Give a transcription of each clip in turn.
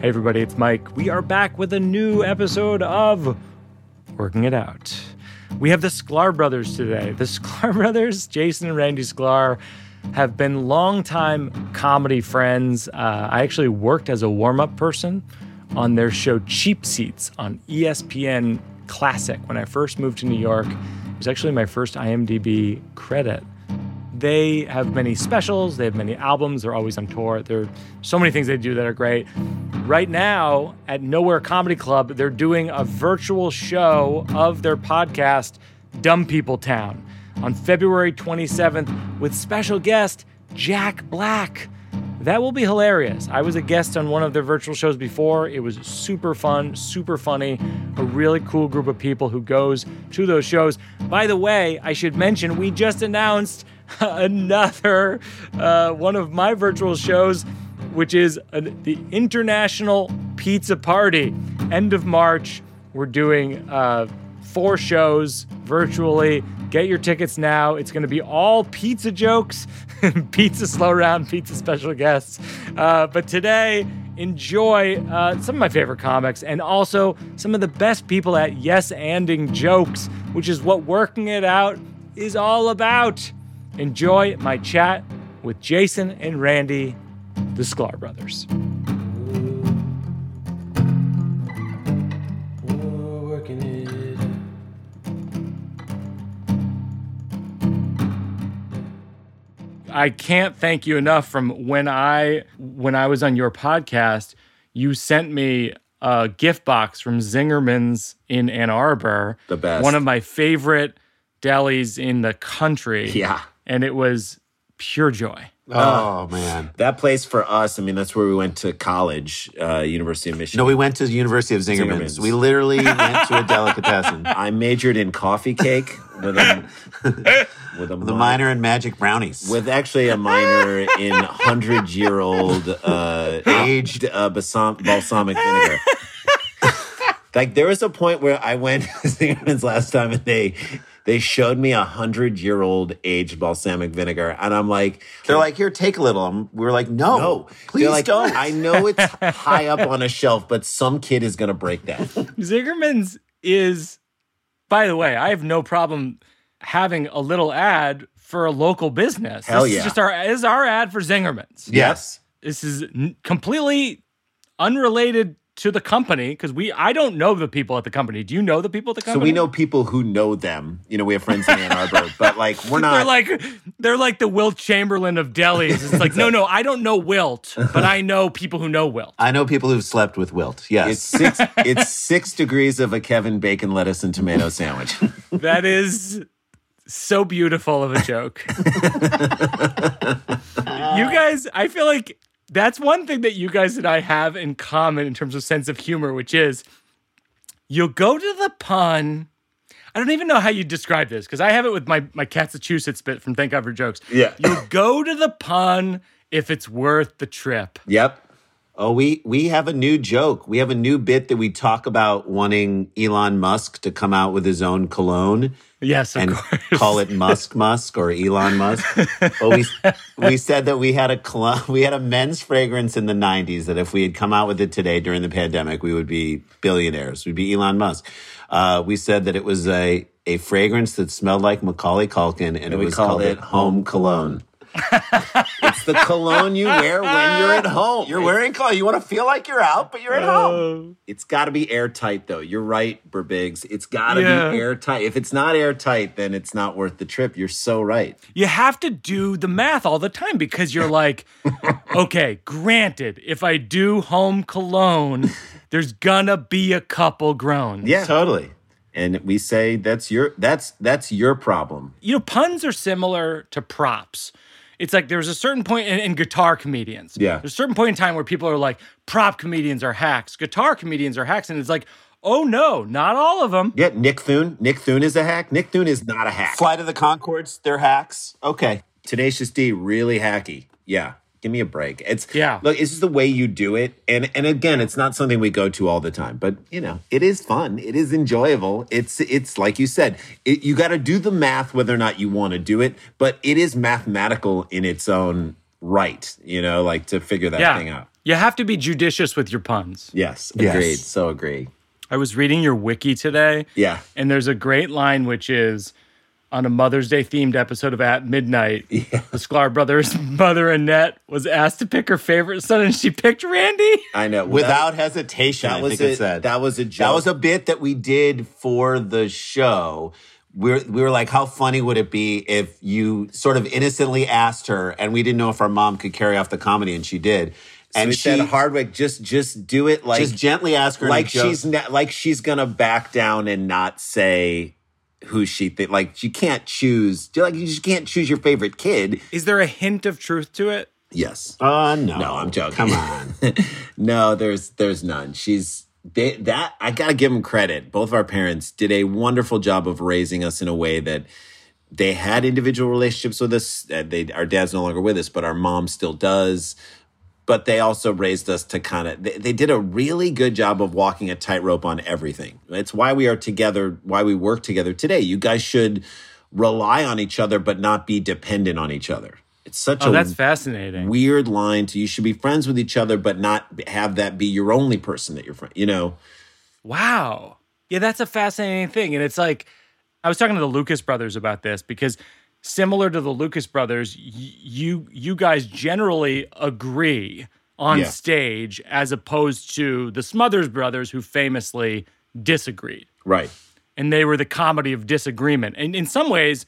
Hey, everybody, it's Mike. We are back with a new episode of Working It Out. We have the Sklar brothers today. The Sklar brothers, Jason and Randy Sklar, have been longtime comedy friends. Uh, I actually worked as a warm up person on their show Cheap Seats on ESPN Classic when I first moved to New York. It was actually my first IMDb credit. They have many specials, they have many albums, they're always on tour. There are so many things they do that are great. Right now at Nowhere Comedy Club, they're doing a virtual show of their podcast, Dumb People Town, on February 27th with special guest Jack Black. That will be hilarious. I was a guest on one of their virtual shows before. It was super fun, super funny, a really cool group of people who goes to those shows. By the way, I should mention we just announced another uh, one of my virtual shows, which is the International Pizza Party. End of March, we're doing uh, four shows virtually. Get your tickets now. It's going to be all pizza jokes, pizza slow round, pizza special guests. Uh, but today, enjoy uh, some of my favorite comics and also some of the best people at yes anding jokes, which is what working it out is all about. Enjoy my chat with Jason and Randy, the Sklar brothers. I can't thank you enough from when I when I was on your podcast, you sent me a gift box from Zingerman's in Ann Arbor. The best. One of my favorite delis in the country. Yeah. And it was pure joy. Oh man. That place for us, I mean, that's where we went to college, uh, University of Michigan. No, we went to the University of Zingerman's. Zingerman's. We literally went to a delicatessen. I majored in coffee cake with a with a, The minor in magic brownies. with actually a minor in hundred year old uh, aged uh, balsam- balsamic vinegar. like there was a point where I went to Zingerman's last time and they they showed me a hundred year old aged balsamic vinegar and I'm like They're like, here, take a little. Um, We were like, no, no, please like, don't. I know it's high up on a shelf, but some kid is gonna break that. Zingerman's is, by the way, I have no problem having a little ad for a local business. Hell this yeah. Is just our this is our ad for Zingerman's. yes. This is n- completely unrelated to the company because we I don't know the people at the company. Do you know the people at the company? So we know people who know them. You know, we have friends in Ann Arbor, but like we're not They're like they're like the Wilt Chamberlain of delis. It's like no, no, I don't know Wilt, but I know people who know Wilt. I know people who've slept with Wilt. Yes. It's six. it's six degrees of a Kevin bacon, lettuce, and tomato sandwich. That is so beautiful of a joke. you guys, I feel like that's one thing that you guys and I have in common in terms of sense of humor, which is you'll go to the pun. I don't even know how you describe this because I have it with my my Massachusetts bit from Thank God for Jokes. Yeah. you'll go to the pun if it's worth the trip. yep. Oh, we we have a new joke. We have a new bit that we talk about wanting Elon Musk to come out with his own cologne Yes, of and course. call it Musk Musk or Elon Musk. But we we said that we had a cologne, we had a men's fragrance in the '90s that if we had come out with it today during the pandemic, we would be billionaires. We'd be Elon Musk. Uh, we said that it was a a fragrance that smelled like Macaulay Culkin, and, it we was called called it it Home Cologne. It's the cologne you wear when you're at home. You're wearing cologne. You want to feel like you're out, but you're at home. Oh. It's got to be airtight, though. You're right, Birbigs. It's got to Yeah. be airtight. If it's not airtight, then it's not worth the trip. You're so right. you have to do the math all the time because you're like, okay, granted, if I do home cologne, there's gonna be a couple groans. Yeah. Totally. And we say that's your that's that's your problem. You know, puns are similar to props. It's like there's a certain point in, in guitar comedians. Yeah. There's a certain point in time where people are like, prop comedians are hacks, guitar comedians are hacks. And it's like, oh no, not all of them. Yeah, Nick Thune. Nick Thune is a hack. Nick Thune is not a hack. Flight of the Conchords, they're hacks. Okay. Tenacious D, really hacky. Yeah. Give me a break. It's Yeah. Look, it's just the way you do it, and and again, it's not something we go to all the time, but you know, it is fun. It is enjoyable. It's it's like you said, it, you got to do the math whether or not you want to do it, but it is mathematical in its own right. You know, like to figure that Yeah. thing out. You have to be judicious with your puns. Yes, Yes. agreed. So agree. I was reading your wiki today. Yeah. And there's a great line which is on a Mother's Day themed episode of At Midnight, the Sklar brothers' mother Annette was asked to pick her favorite son and she picked Randy. I know. Well, Without hesitation, that I was think a- it said. that was a That was a bit that we did for the show. We're, we were like, how funny would it be if you sort of innocently asked her, and we didn't know if our mom could carry off the comedy, and she did. and And she said Hardwick, just just do it like just gently ask her, like she's not, like she's gonna back down and not say who she think. Like you can't choose. Like you just can't choose your favorite kid. Is there a hint of truth to it? Yes. Uh, no, No, I'm joking. Come on. no, there's there's none. She's they, that I gotta give them credit. Both of our parents did a wonderful job of raising us in a way that they had individual relationships with us. Uh, They our dad's no longer with us, but our mom still does. But they also raised us to kind of. They, they did a really good job of walking a tightrope on everything. It's why we are together. Why we work together today. You guys should rely on each other, but not be dependent on each other. It's such Oh, a that's fascinating. weird line to you should be friends with each other but not have that be your only person that you're friend you know Wow. Yeah, that's a fascinating thing. And it's like, I was talking to the Lucas brothers about this because similar to the Lucas brothers, y- you you guys generally agree on Yeah. stage as opposed to the Smothers brothers who famously disagreed. right And they were the comedy of disagreement. And in some ways,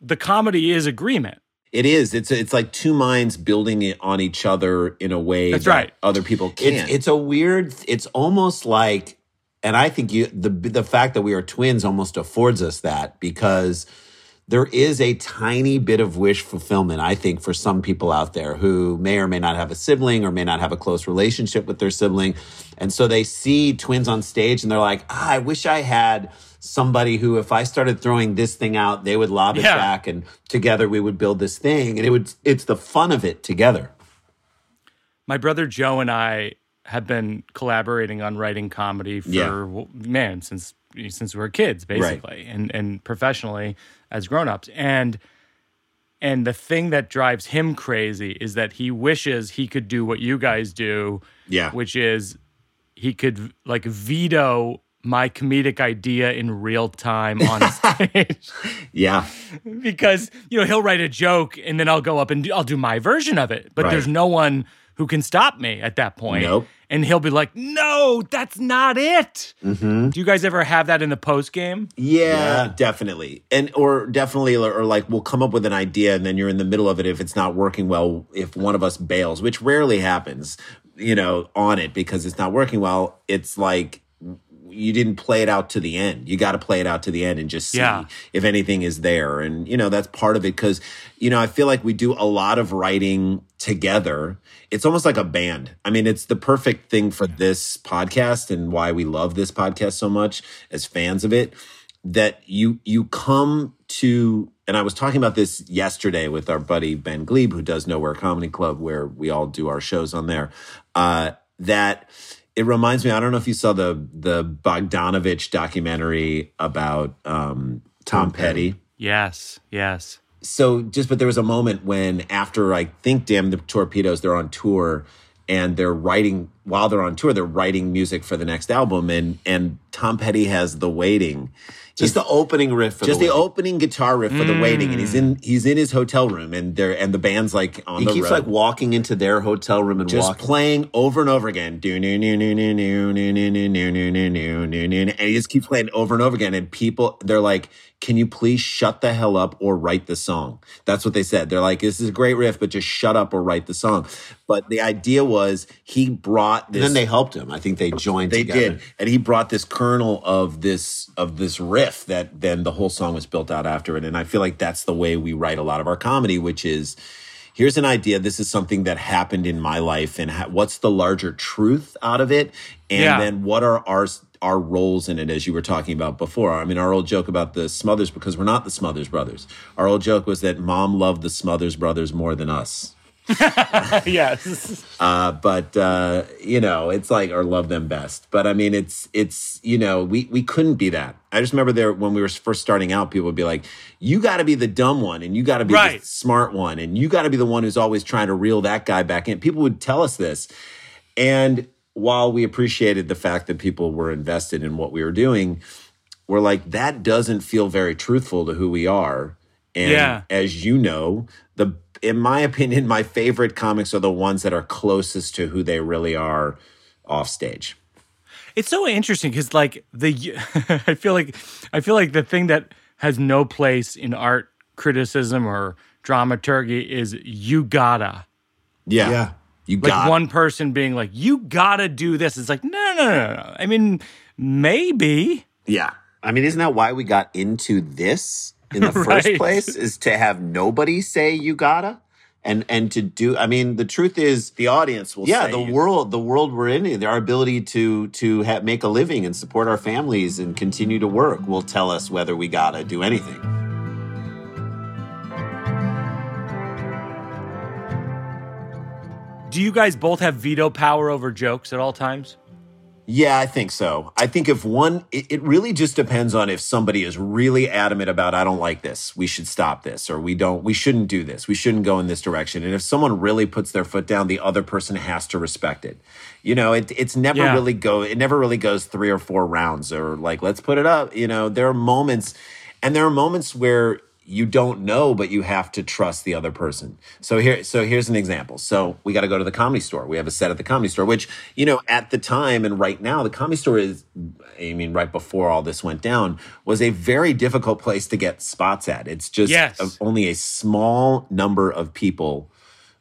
the comedy is agreement. it is it's it's like two minds building it on each other in a way That's that right. other people can't it's it's a weird. It's almost like, and I think you the the fact that we are twins almost affords us that because there is a tiny bit of wish fulfillment. I think for some people out there who may or may not have a sibling or may not have a close relationship with their sibling, and so they see twins on stage and they're like, ah, I wish I had somebody who if I started throwing this thing out, they would lob it Yeah. back and together we would build this thing and it would it's the fun of it together. my brother Joe and I have been collaborating on writing comedy for Yeah. man since since we were kids, basically, and and professionally as grown-ups. And and the thing that drives him crazy is that he wishes he could do what you guys do, Yeah. which is he could like veto my comedic idea in real time on stage yeah because you know he'll write a joke and then I'll go up and do, I'll do my version of it. But Right. there's no one who can stop me at that point. Nope. And he'll be like, "No, that's not it." Mm-hmm. Do you guys ever have that in the post game? yeah, Yeah. definitely and or definitely or, or like we'll come up with an idea and then you're in the middle of it if it's not working well if one of us bails which rarely happens you know on it because it's not working well it's like you didn't play it out to the end. You got to play it out to the end and just see Yeah. if anything is there. And, you know, that's part of it because, you know, I feel like we do a lot of writing together. It's almost like a band. I mean, it's the perfect thing for this podcast and why we love this podcast so much as fans of it that you you come to and I was talking about this yesterday with our buddy Ben Gleib who does Nowhere Comedy Club where we all do our shows on there uh that it reminds me I don't know if you saw the the Bogdanovich documentary about um Tom, Petty Yes, yes. So just but there was a moment when after I think Damn the Torpedoes they're on tour and they're writing while they're on tour they're writing music for the next album. And and Tom Petty has the waiting Just the opening riff for just the, the opening guitar riff for the waiting and he's in he's in his hotel room and there and the band's like on He the keeps road like walking into their hotel room and just walking. playing over and over again. Do no no no no no no no no no no no no no no and he just keeps playing over and over again. And people they're like, Can you please shut the hell up or write the song? That's what they said. They're like, This is a great riff, but just shut up or write the song. But the idea was he brought this and then they helped him. I think they joined they together. did and he brought this kernel of this of this riff that then the whole song was built out after it. And i feel like that's the way we write a lot of our comedy which is here's an idea. This is something that happened in my life and ha- what's the larger truth out of it? And Yeah. then what are our our roles in it as you were talking about before? I mean our old joke about the smothers because we're not the smothers brothers. Our old joke was that mom loved the smothers brothers more than us yes. Uh, but uh, you know, it's like or love them best. But I mean, it's it's you know, we we couldn't be that. I just remember there when we were first starting out, people would be like, "You got to be the dumb one, and you got to be Right. the smart one, and you got to be the one who's always trying to reel that guy back in." People would tell us this, and while we appreciated the fact that people were invested in what we were doing, we're like, that doesn't feel very truthful to who we are. And Yeah. as you know, the in my opinion, my favorite comics are the ones that are closest to who they really are off stage. It's so interesting because, like, the I feel like I feel like the thing that has no place in art criticism or dramaturgy is you gotta. Yeah. Yeah. You Like got one person being like, "You gotta do this." It's like, no, no, no, no. I mean, maybe. Yeah. I mean, isn't that why we got into this in the first place? Is to have nobody say you gotta, and and to do. I mean, the truth is, The audience will yeah, say the you- world, the world we're in, our ability to to ha- make a living and support our families and continue to work will tell us whether we gotta do anything. Do you guys both have veto power over jokes at all times? Yeah, I think so. I think if one, it, it really just depends on if somebody is really adamant about, I don't like this, we should stop this, or we don't, we shouldn't do this, we shouldn't go in this direction. And if someone really puts their foot down, the other person has to respect it. You know, it, it's never Yeah. really go, it never really goes three or four rounds or like, let's put it up. You know, there are moments, and there are moments where you don't know, but you have to trust the other person. So here, so here's an example. So we got to go to the comedy store. We have a set at the comedy store, which, you know, at the time and right now, the comedy store is, I mean, right before all this went down, was a very difficult place to get spots at. It's just Yes. a- only a small number of people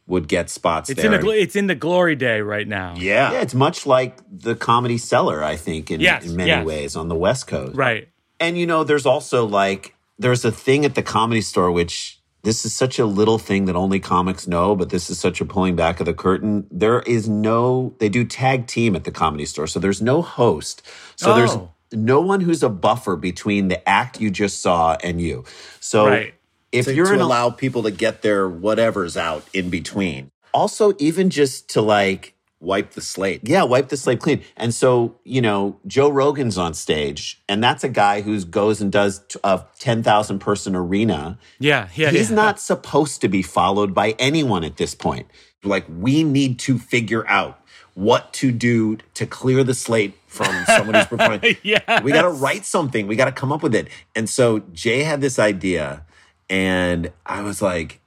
would get spots It's there. in the it's in the glory day right now. yeah. Yeah, it's much like the comedy cellar, I think, in, Yes, in many yes. ways on the West Coast. Right. And you know, there's also like there's a thing at the comedy store which this is such a little thing that only comics know, but this is such a pulling back of the curtain. There is no they do tag team at the comedy store. So there's no host. So oh. there's Oh. no one who's a buffer between the act you just saw and you. So Right. if to, you're to in a, allow people to get their whatever's out in between, also even just to like wipe the slate. Yeah, wipe the slate clean. And so, you know, Joe Rogan's on stage, and that's a guy who goes and does t- a 10,000 person arena. Yeah. Yeah. He's yeah. not supposed to be followed by anyone at this point. like we need to figure out what to do to clear the slate from someone who's performing. Yes. We got to write something. We got to come up with it. And so Jay had this idea, and I was like,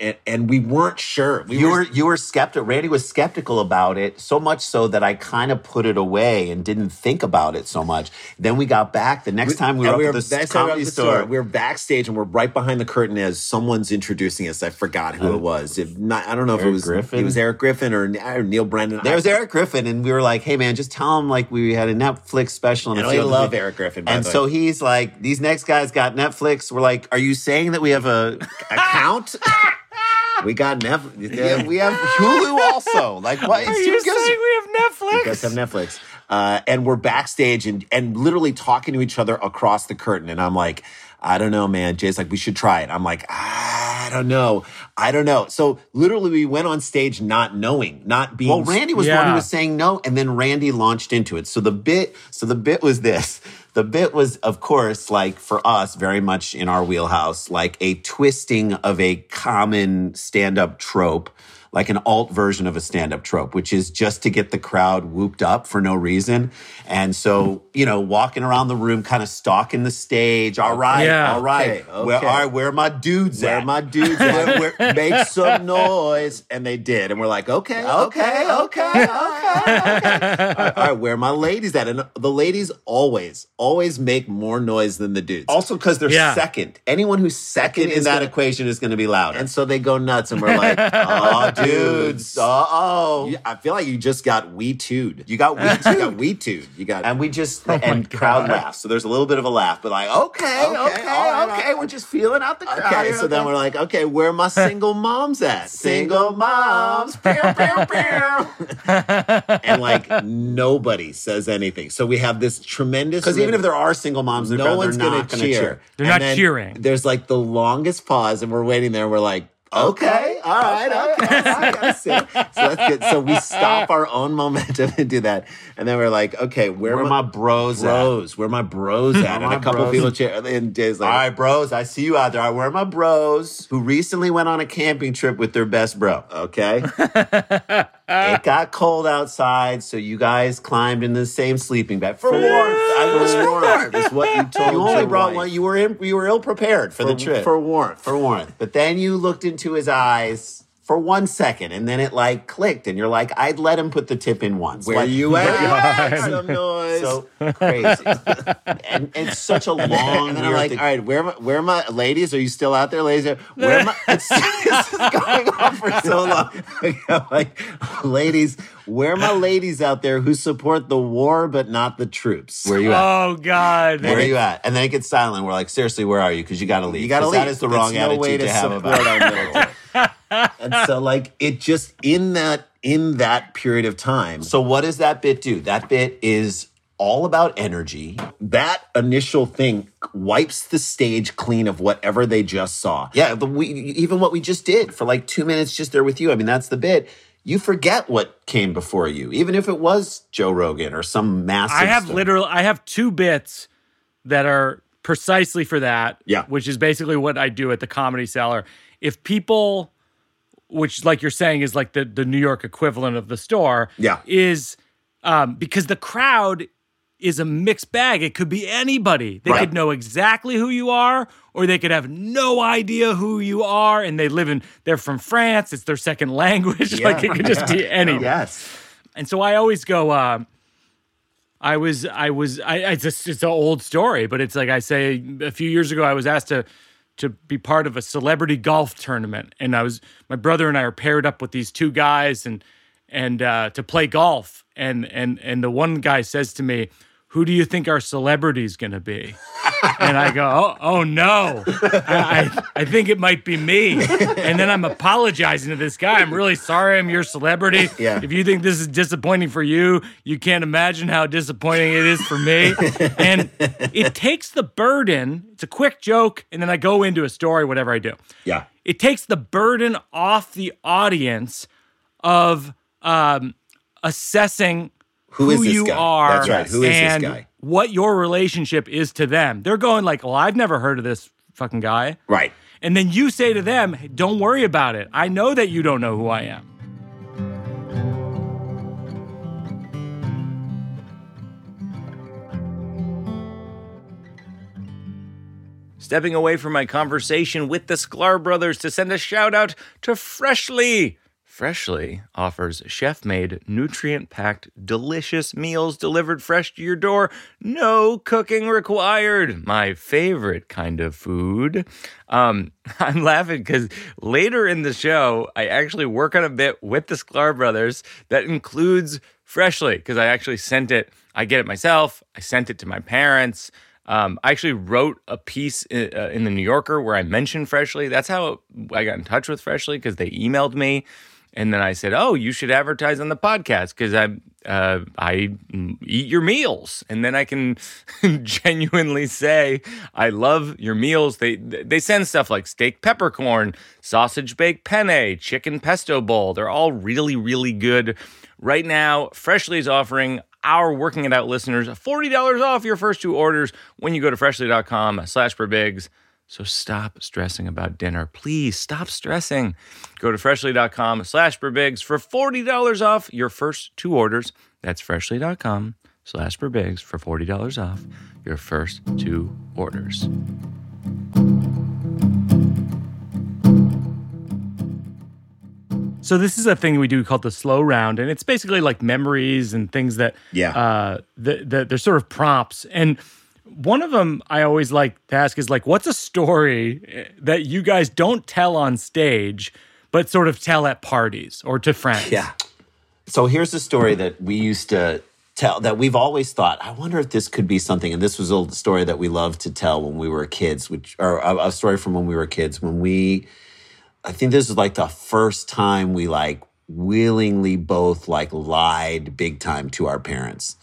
and, and we weren't sure. We You were you were skeptical. Randy was skeptical about it so much so that I kind of put it away and didn't think about it so much. Then we got back the next time we were and up at the we were comedy the store. We were backstage and we're right behind the curtain as someone's introducing us. I forgot who it was. If not, I don't know if it was Griffin? It was Eric Griffin or, or Neal Brennan. There was Eric Griffin, and we were like, "Hey, man, just tell him like we had a Netflix special." And, And a I love things." Eric Griffin, And so he's like, "These next guys got Netflix." We're like, "Are you saying that we have a account. we got Netflix. we have Hulu also?" Like, what? Are you saying we have Netflix? You guys have Netflix. Uh, and we're backstage and and literally talking to each other across the curtain. And I'm like, I don't know, man. Jay's like, we should try it. I'm like, I don't know. I don't know. So literally we went on stage not knowing, not being Well, Randy was the one who was saying no, and then Randy launched into it. So the bit, so the bit was this. The bit was, of course, like for us, very much in our wheelhouse, like a twisting of a common stand-up trope, like an alt version of a stand-up trope, which is just to get the crowd whooped up for no reason. And so, you know, walking around the room, kind of stalking the stage. All right, Yeah. all right, Okay, where okay. are where are my dudes Where at? my dudes at? Where- where- Make some noise. And they did. And we're like, okay, Okay, okay, okay. all right, all right, where my ladies at? And the ladies always, always make more noise than the dudes. Also, because they're Yeah. second. Anyone who's second Second in that gonna- equation is going to be louder. and so they go nuts, and we're like, oh, oh, dudes. Uh oh. You- I feel like you just got we tooed. You got we You too. got we tooed. You got And we just, my and crowd God. laughs. So there's a little bit of a laugh, but like, okay, okay, Okay, all right, okay, we're just feeling out the crowd. Okay, here, so then we're like, okay, where are my single moms at? single moms. Pew, pew, pew. and like nobody says anything. So we have this tremendous. Because even if there are single moms in no crowd, one's they're gonna not going to cheer. cheer. They're And not cheering. There's like the longest pause, and we're waiting there. We're like, Okay, all right, okay, I see. So that's good. So we stop our own momentum and do that, and then we're like, okay, where, Where are my my bros at? bros? Where are my bros at? and a couple bros? people cheer. And Jay's like, All all right, right, bros, I see you out there. All right, where are my bros who recently went on a camping trip with their best bro? Okay, it got cold outside, so you guys climbed in the same sleeping bag for warmth. I was warmth. Is what you told You only brought wife. one. You were in, you were ill prepared for, the trip for warmth. for warmth. But then you looked into his eyes for one second, and then it like clicked, and you're like, I'd let him put the tip in once. Where Like, you at? Some noise. So crazy, and it's such a long. and then I'm like, thing. all right, where am I, where am I, ladies? Are you still out there, ladies? Where am I? It's, this is going on for so long. Like, ladies, where are my ladies out there who support the war but not the troops? Where are you at? Oh God. Where are you at? And then it gets silent. We're like, seriously, where are you? Because you got to leave. You got to leave. That is the wrong no attitude way to, to have about our military. and so like it just in that in that period of time so what does that bit do that bit is all about energy that initial thing wipes the stage clean of whatever they just saw yeah the, we, even what we just did for like two minutes just there with you i mean that's the bit you forget what came before you even if it was joe rogan or some massive I have star. literally I have two bits that are precisely for that. Yeah. Which is basically what I do at the comedy cellar. If people which like you're saying is like the, the New York equivalent of the store, Yeah. is um, because the crowd is a mixed bag. It could be anybody. They Right. could know exactly who you are, or they could have no idea who you are, and they live in they're from France. It's their second language. like it could just be any. yes And so I always go. Uh, I was, I was, I. It's a, it's an old story, but it's like I say. A few years ago, I was asked to to be part of a celebrity golf tournament, and I was my brother and I are paired up with these two guys, and and uh, to play golf, and and and the one guy says to me, "Who do you think our celebrity's going to be?" and I go, oh, oh no, I, I, I think it might be me. And then I'm apologizing to this guy. I'm really sorry I'm your celebrity. Yeah. If you think this is disappointing for you, you can't imagine how disappointing it is for me. and it takes the burden. It's a quick joke, and then I go into a story, whatever I do. yeah It takes the burden off the audience of um, assessing Who is this you guy? are That's right. Who is this guy? what your relationship is to them. They're going like, "Well, I've never heard of this fucking guy." right And then you say to them, hey, "Don't worry about it. I know that you don't know who I am." Stepping away from my conversation with the Sklar brothers to send a shout out to Freshly. Freshly offers chef made, nutrient packed, delicious meals delivered fresh to your door. No cooking required. My favorite kind of food. Um, I'm laughing because later in the show, I actually work on a bit with the Sklar brothers that includes Freshly because I actually sent it. I get it myself. I sent it to my parents. Um, I actually wrote a piece in, uh, in the New Yorker where I mentioned Freshly. That's how I got in touch with Freshly because they emailed me, and then I said, "Oh, you should advertise on the podcast because I uh, I eat your meals, and then I can genuinely say I love your meals." They they send stuff like steak peppercorn, sausage baked penne, chicken pesto bowl. They're all really really good. Right now, Freshly is offering our Working It Out listeners $40 off your first two orders when you go to freshly.com slash birbigs. So stop stressing about dinner. Please stop stressing. Go to freshly.com slash birbigs for $40 off your first two orders. That's freshly.com slash birbigs for $40 off your first two orders. So this is a thing we do called the slow round, and it's basically like memories and things that Yeah. uh, that that they're sort of prompts. And one of them I always like to ask is like, what's a story eh, that you guys don't tell on stage, but sort of tell at parties or to friends? Yeah. So here's a story that we used to tell that we've always thought, I wonder if this could be something. And this was a story that we loved to tell when we were kids, which or a, a story from when we were kids. When we, I think this was like the first time we like willingly both like lied big time to our parents,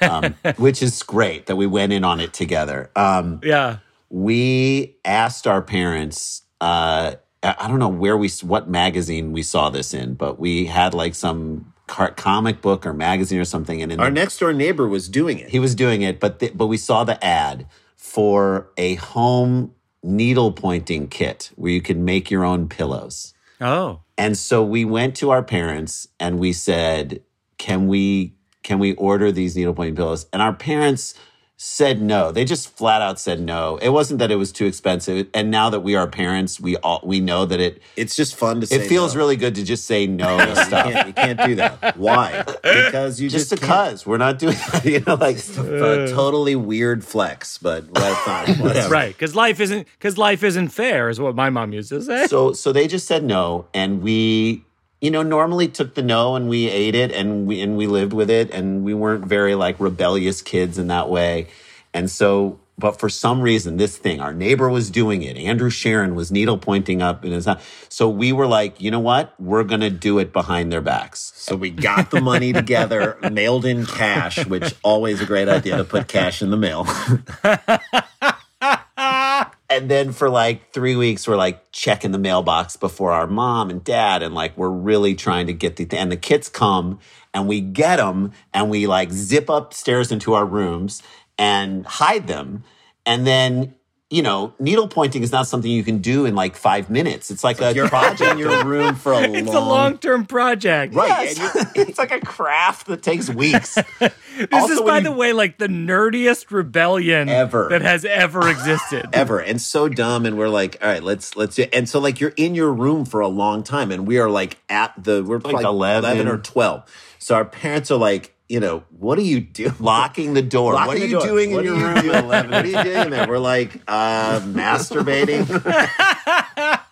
um, which is great that we went in on it together. Um, yeah. we asked our parents uh, I I don't know where we what magazine we saw this in, but we had like some car, comic book or magazine or something, and in Our the- next door neighbor was doing it. he was doing it, but the, but we saw the ad for a home needle pointing kit where you can make your own pillows. Oh. And so we went to our parents and we said, "Can we can we order these needlepoint pillows?" And our parents said no. They just flat out said no. It wasn't that it was too expensive. And now that we are parents, we all we know that it It's just fun to say. it feels no. really good to just say no to You can't, you can't do that. Why? Because you Just just, because we're not doing that, you know, like can't. A totally weird flex, but well, fine, whatever. Right, because life isn't because life isn't fair, is what my mom used to say. so so they just said no and we you know normally took the no and we ate it and we and we lived with it and we weren't very like rebellious kids in that way. And so but for some reason this thing our neighbor was doing it. Andrew sharon was needle pointing up in his so we were like you know what? We're gonna do it behind their backs. So we got the money together, mailed in cash, which always a great idea to put cash in the mail. and then for like three weeks we're like checking the mailbox before our mom and dad and like we're really trying to get the and the kids come and we get them and we like zip upstairs into our rooms and hide them. And then you know needle pointing is not something you can do in like five minutes it's like a You're project in your room for a it's long. a long term project. Right, and it's like a craft that takes weeks. This Also, is, by you- the way, like the nerdiest rebellion Ever. that has ever existed. ever and so dumb and we're like all right let's let's do and so like you're in your room for a long time and we are like at the we're like 11. 11 or 12 so our parents are like you know what are you doing Locking the door. Locking what are you door. doing What in your room doing? at 11? what are you doing there we're like uh masturbating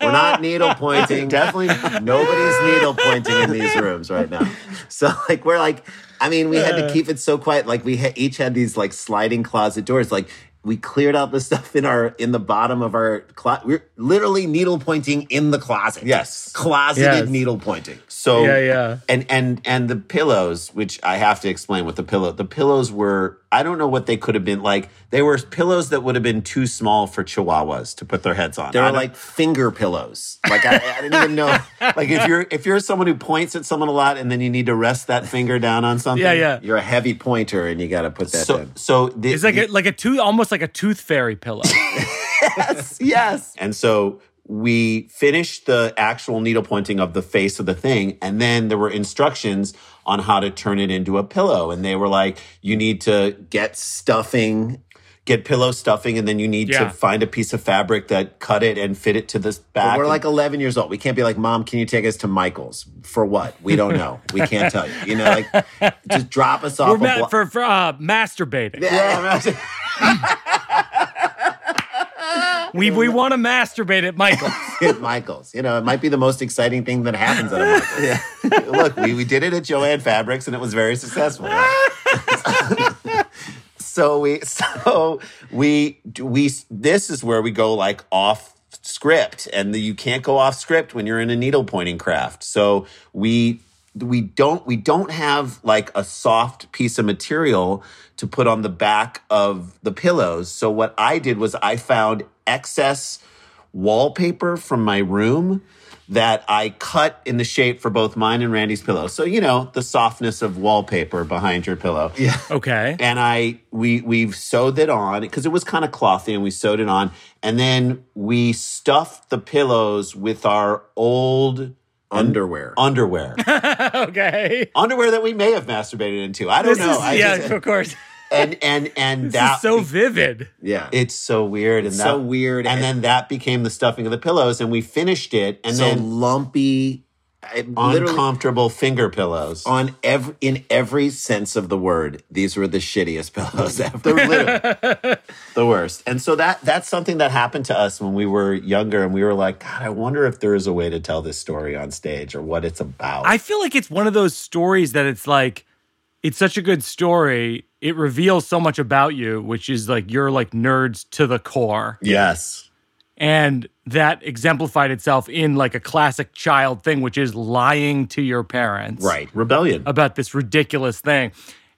we're not needle pointing Definitely nobody's needle pointing in these rooms right now so like we're like i mean we had to keep it so quiet like we ha- each had these like sliding closet doors like we cleared out the stuff in our in the bottom of our closet we're literally needle pointing in the closet Yes. closeted Yes. needle pointing So Yeah, yeah. And and and the pillows, which I have to explain what the pillow. The pillows were I don't know what they could have been like. They were pillows that would have been too small for chihuahuas to put their heads on. they I were like finger pillows like I, I didn't even know like if you're if you're someone who points at someone a lot and then you need to rest that finger down on something. Yeah, yeah. you're a heavy pointer and you got to put that So in so the, It's like a, like a tooth, almost like a tooth fairy pillow. yes, yes. And so we finished the actual needle pointing of the face of the thing, and then there were instructions on how to turn it into a pillow. And they were like, you need to get stuffing get pillow stuffing, and then you need Yeah. to find a piece of fabric that cut it and fit it to this back. But we're And- like 11 years old. We can't be like, Mom, can you take us to Michael's? For what? We don't know. We can't tell you. You know, like, just drop us off. We're a ma- blo- for, for uh, masturbating. We we want to masturbate at Michael's. at Michael's. You know, it might be the most exciting thing that happens at a Michael's. Yeah. Look, we, we did it at Jo-Ann Fabrics and it was very successful. so we so we we this is where we go like off script and the, you can't go off script when you're in a needle pointing craft. So we we don't we don't have like a soft piece of material to put on the back of the pillows. So what I did was I found excess wallpaper from my room that I cut in the shape for both mine and Randy's pillow. So you know the softness of wallpaper behind your pillow. Yeah. Okay. And I we we've sewed it on because it was kind of clothy and we sewed it on. And then we stuffed the pillows with our old Underwear. underwear. Okay. underwear that we may have masturbated into. I don't This know. is I yeah, just- of course. and and and This that is so vivid. yeah. it's so weird and It's that, so weird. And, And- then that became the stuffing of the pillows and we finished it and so then lumpy, uncomfortable finger pillows. on every in every sense of the word. These were the shittiest pillows ever. The worst. And so that that's something that happened to us when we were younger and we were like, God, I wonder if there is a way to tell this story on stage or what it's about. I feel like it's one of those stories that it's like it's such a good story. It reveals so much about you, which is like you're like nerds to the core. yes. And that exemplified itself in like a classic child thing, which is lying to your parents. right. Rebellion. About this ridiculous thing.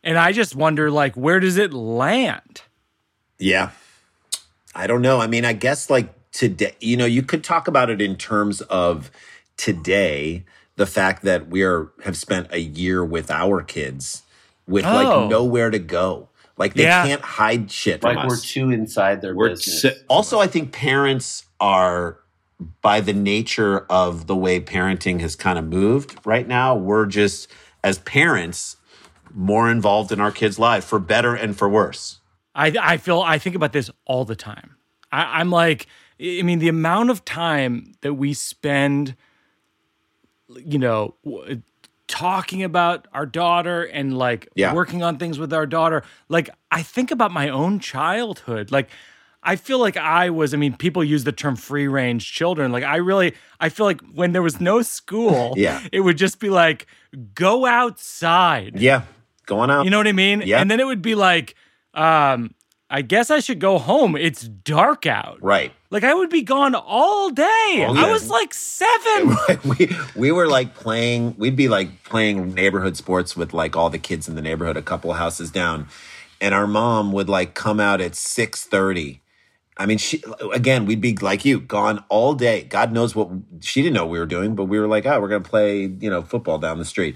And I just wonder, like, where does it land? Yeah. I don't know. I mean, I guess like today, you know, you could talk about it in terms of today, the fact that we are have spent a year with our kids with Oh. like nowhere to go. Like they Yeah. can't hide shit from Like we're us. too inside their We're business. si- also, I think parents are, by the nature of the way parenting has kind of moved right now, we're just, as parents, more involved in our kids' lives for better and for worse. I I feel I think about this all the time. I, I'm like, I mean, the amount of time that we spend, you know, w- talking about our daughter and like Yeah. working on things with our daughter. Like, I think about my own childhood. Like, I feel like I was. I mean, people use the term free range children. Like, I really, I feel like when there was no school, Yeah. it would just be like, go outside. yeah, going out. You know what I mean? Yeah. And then it would be like, um, I guess I should go home. It's dark out. right. Like I would be gone all day. Oh, I was like seven. we we were like playing we'd be like playing neighborhood sports with like all the kids in the neighborhood a couple houses down and our mom would like come out at 6:30 I mean she again we'd be like you gone all day god knows what she didn't know we were doing but we were like oh we're going to play you know football down the street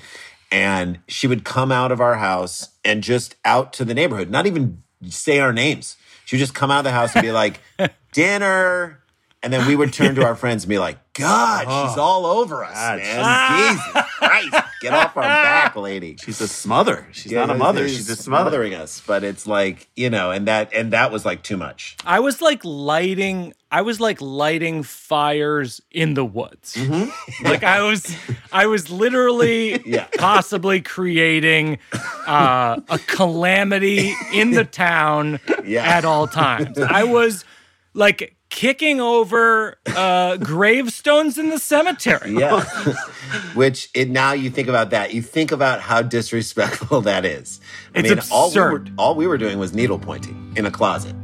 and she would come out of our house and just out to the neighborhood not even say our names. She would just come out of the house and be like dinner and then we would turn to our friends and be like, God, she's all over us, God, man. Jesus Christ. Get off our back, lady. She's a smother. She's Yeah, not a mother. it She's a is smother. smothering us. But it's like, you know, and that and that was like too much. I was like lighting. I was like lighting fires in the woods. like I was, I was literally Yeah. possibly creating uh, a calamity in the town Yeah. at all times. I was like kicking over uh, gravestones in the cemetery. Yeah. Which it now you think about that. You think about how disrespectful that is. I It's mean, all we were all we were doing was needle pointing in a closet.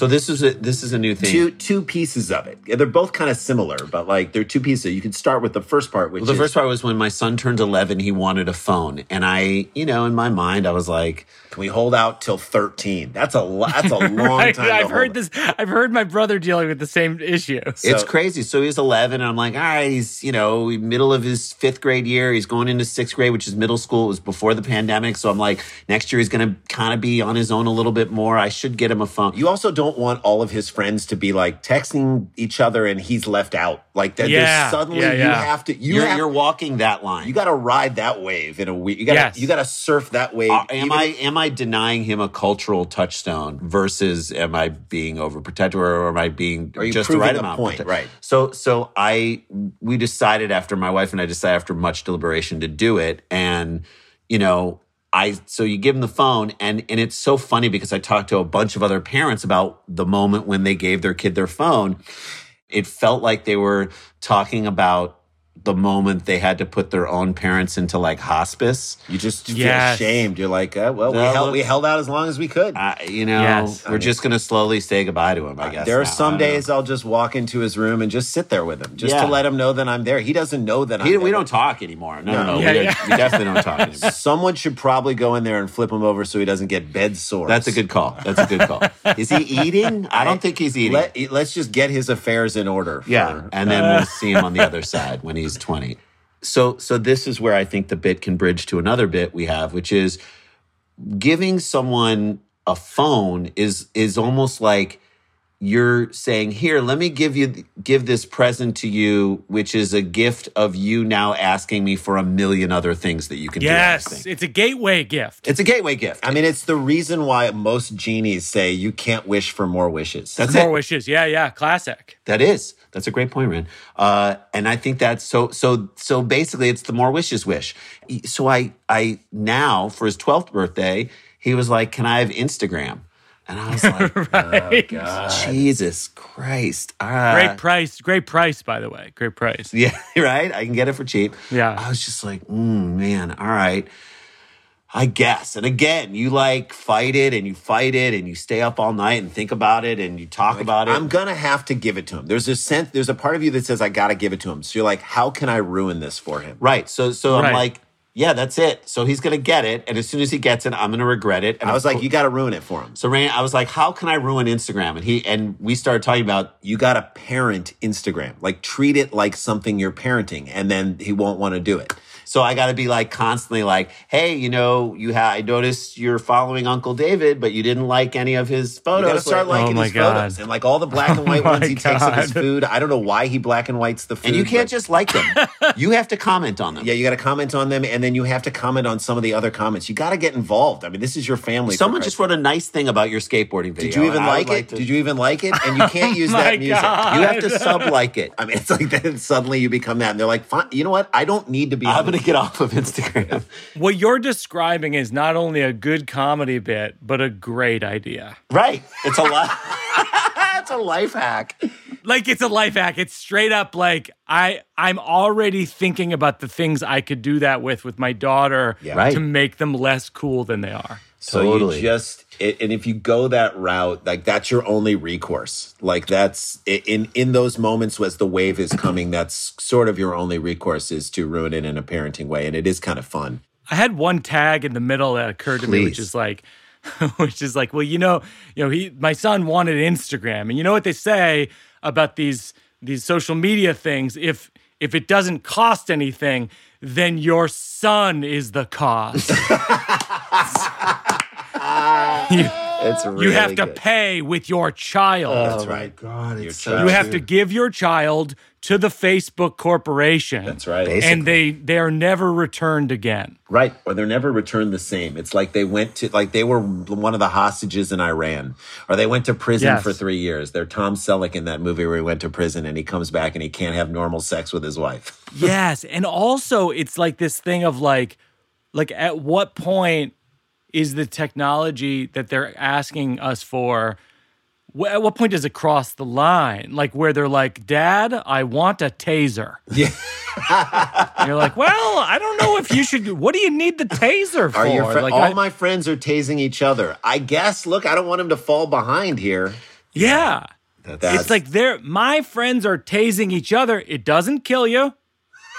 So this is a this is a new thing. Two two pieces of it. They're both kind of similar, but like they're two pieces. You can start with the first part, which Well, the is first part was when my son turned 11, he wanted a phone. And I, you know, in my mind, I was like, can we hold out till 13? That's a lo- that's a long I, time. I've heard this. I've heard my brother dealing with the same issue. it's crazy. So he's 11, and I'm like, all right, he's, you know, middle of his fifth grade year. He's going into sixth grade, which is middle school. It was before the pandemic. So I'm like, next year he's going to kind of be on his own a little bit more. I should get him a phone. You also don't want all of his friends to be like texting each other and he's left out. Like that. Yeah. There's suddenly Yeah, you have to. You you're, have, you're walking that line. You got to ride that wave in a week. You got to. Yes. You got to surf that wave. Uh, am I am I denying him a cultural touchstone versus am I being overprotective or am I being Are you just the right a amount? point? Right. So so I we decided after my wife and I decided after much deliberation to do it, and you know I so you give them the phone and and it's so funny because I talked to a bunch of other parents about the moment when they gave their kid their phone. It felt like they were talking about the moment they had to put their own parents into like hospice. You just feel Yes. ashamed. You're like, uh, well, we held, look- we held out as long as we could. I, you know, Yes. we're just going to slowly say goodbye to him, I guess. there are now. I some don't know. days I'll just walk into his room and just sit there with him, just Yeah. to let him know that I'm there. He doesn't know that I'm He- there. we don't talk anymore. No, no, no. Yeah, we, yeah. we definitely don't talk anymore. Someone should probably go in there and flip him over so he doesn't get bed sores. That's a good call. That's a good call. Is he eating? I don't think he's eating. Let, let's just get his affairs in order. yeah, for- and then we'll see him on the other side when he's 20. So so this is where I think the bit can bridge to another bit we have, which is giving someone a phone is is almost like you're saying here let me give you give this present to you which is a gift of you now asking me for a million other things that you can do Yes, it's a gateway gift. it's a gateway gift I mean, it's the reason why most genies say you can't wish for more wishes. That's More it. wishes. Yeah, yeah. Classic. That is. That's a great point, Rand. Uh, and I think that's so. So so basically, it's the more wishes wish. So I I now for his twelfth birthday, he was like, "Can I have Instagram?" And I was like, right. "Jesus Christ!" Uh, Great price. Great price, by the way. Great price. Yeah, right. I can get it for cheap. Yeah. I was just like, mm, man, all right. I guess. And again, you like fight it and you fight it and you stay up all night and think about it and you talk about it. I'm gonna have to give it to him. There's a sense. There's a part of you that says I gotta give it to him. So you're like, how can I ruin this for him? Right. So so Right. I'm like, yeah, that's it. So he's gonna get it, and as soon as he gets it, I'm gonna regret it. And I was of like, you got to ruin it for him. So Rain, I was like, how can I ruin Instagram? And he and we started talking about You got to parent Instagram. Like treat it like something you're parenting, and then he won't want to do it. So I got to be like constantly like, hey, you know, you ha- I noticed you're following Uncle David, but you didn't like any of his You photos. got to start Like- liking Oh his photos, and like all the black and oh white Oh ones he takes of his food. I don't know why he black and whites the food, and you can't but- just like them. you have to comment on them. Yeah, you got to comment on them, and then you have to comment on some of the other comments. You got to get involved. I mean, this is your family. Someone just wrote a nice thing about your skateboarding video. Did you even and I would like it? to- Did you even like it? And you can't use that music. God. You have to sub like it. I mean, it's like then suddenly you become that, and they're like, "Fine, you know what? I don't need to be." I'm on gonna get off of Instagram. What you're describing is not only a good comedy bit, but a great idea. right. It's a lot. it's a life hack. Like it's a life hack. It's straight up like I I'm already thinking about the things I could do that with with my daughter Right. to make them less cool than they are. So Totally. you just, it, and if you go that route, like that's your only recourse. Like that's in in those moments as the wave is coming, that's sort of your only recourse is to ruin it in a parenting way, and it is kind of fun. I had one tag in the middle that occurred to me, which is like, which is like, well, you know, you know, he, my son wanted Instagram, and you know what they say about these these social media things? If if it doesn't cost anything, then your son is the cost. you, It's really you have to good. pay with your child. That's right. God, Your it's child. you have to give your child to the Facebook corporation. That's right. And they they are never returned again. Right. Or they're never returned the same. It's like they went to, like they were one of the hostages in Iran, or they went to prison Yes. for three years. They're Tom Selleck in that movie where he went to prison and he comes back and he can't have normal sex with his wife. yes and also it's like this thing of like like at what point is the technology that they're asking us for at what point does it cross the line like where they're like dad i want a taser Yeah. you're like well i don't know if you should what do you need the taser for Are your fri- like all I- my friends are tasing each other? I guess. Look, I don't want him to fall behind here. yeah That's it's like they're my friends are tasing each other it doesn't kill you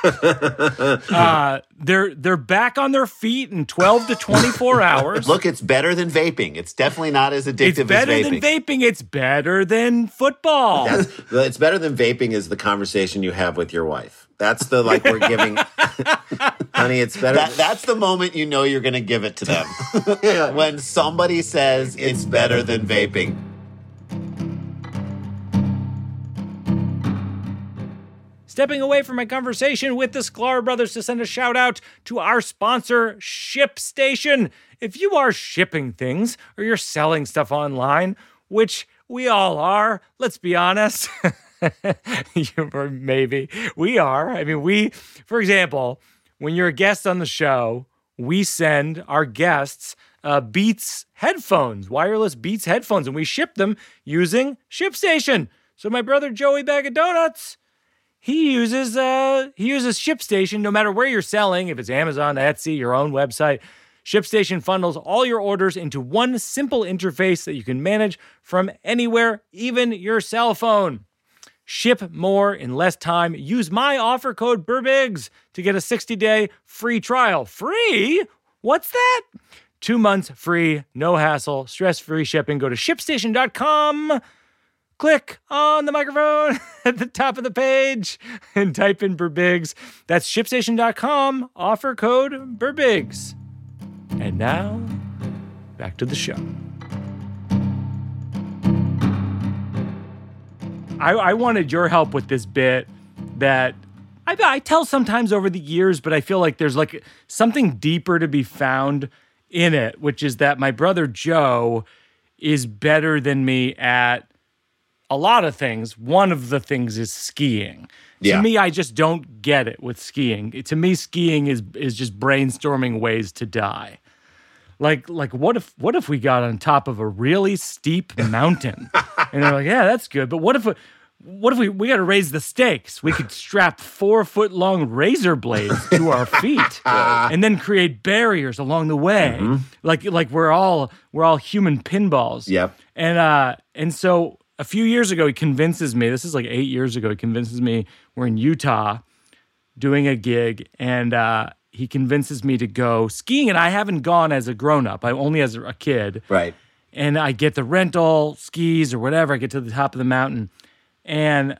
uh, they're they're back on their feet in 12 to 24 hours Look, it's better than vaping. It's definitely not as addictive It's better as than vaping. vaping. It's better than football. That's- it's better than vaping is the conversation you have with your wife. That's the like we're giving, honey. It's better. That, that's the moment you know you're going to give it to them. when somebody says it's better than vaping. Stepping away from my conversation with the Sklar brothers to send a shout out to our sponsor, ShipStation. If you are shipping things or you're selling stuff online, which we all are, let's be honest. Maybe we are. I mean, we, for example, when you're a guest on the show, we send our guests uh, Beats headphones, wireless Beats headphones, and we ship them using ShipStation. So my brother Joey Bag of Donuts, he uses uh he uses ShipStation no matter where you're selling, if it's Amazon, Etsy, your own website. ShipStation funnels all your orders into one simple interface that you can manage from anywhere, even your cell phone. Ship more in less time. Use my offer code BIRBIGS to get a 60-day free trial. Free? What's that? Two months free, no hassle, stress-free shipping. Go to shipstation.com click on the microphone at the top of the page and type in Birbigs. That's shipstation.com, offer code Birbigs. And now, back to the show. I, I wanted your help with this bit that I, I tell sometimes over the years, but I feel like there's like something deeper to be found in it, which is that my brother Joe is better than me at a lot of things. One of the things is skiing. Yeah. To me, I just don't get it with skiing. To me, skiing is is just brainstorming ways to die. Like like what if what if we got on top of a really steep mountain? and they're like, yeah, that's good. But what if what if we we got to raise the stakes? We could strap four foot long razor blades to our feet, and then create barriers along the way, like like we're all we're all human pinballs. Yep. And uh and so a few years ago he convinces me, this is like 8 years ago, he convinces me we're in Utah doing a gig and uh he convinces me to go skiing, and I haven't gone as a grown up. I only as a kid. Right. And I get the rental skis or whatever. I get to the top of the mountain, and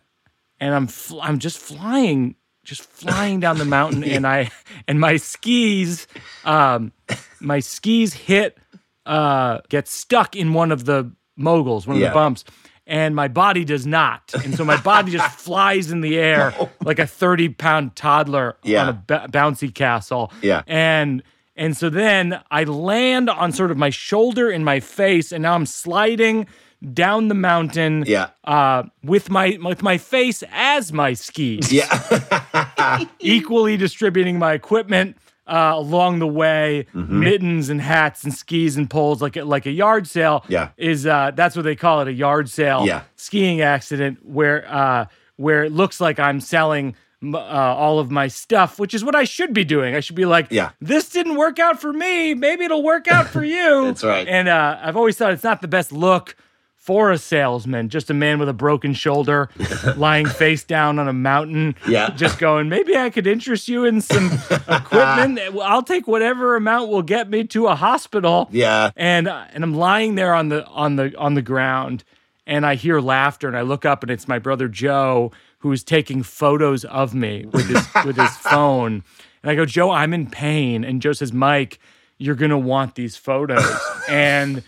and I'm fl- I'm just flying, just flying down the mountain, and I and my skis, um, my skis hit, uh, get stuck in one of the moguls, one of Yeah. the bumps. And my body does not. And so my body just flies in the air like a 30 pound toddler Yeah. on a b- bouncy castle. Yeah. And and so then I land on sort of my shoulder and my face, and now I'm sliding down the mountain. Yeah. Uh, with my with my face as my skis, Yeah. equally distributing my equipment uh, along the way, Mm-hmm. mittens and hats and skis and poles, like a, like a yard sale. Yeah. is uh, that's what they call it, a yard sale. Yeah. skiing accident where uh, where it looks like I'm selling. Uh, all of my stuff, which is what I should be doing. I should be like, Yeah. this didn't work out for me. Maybe it'll work out for you. That's right. And uh, I've always thought it's not the best look for a salesman, just a man with a broken shoulder lying face down on a mountain. Yeah. Just going, maybe I could interest you in some equipment. I'll take whatever amount will get me to a hospital. Yeah. And uh, and I'm lying there on the on the on the ground and I hear laughter and I look up and it's my brother Joe who is taking photos of me with his with his phone. And I go, "Joe, I'm in pain." And Joe says, "Mike, you're going to want these photos." and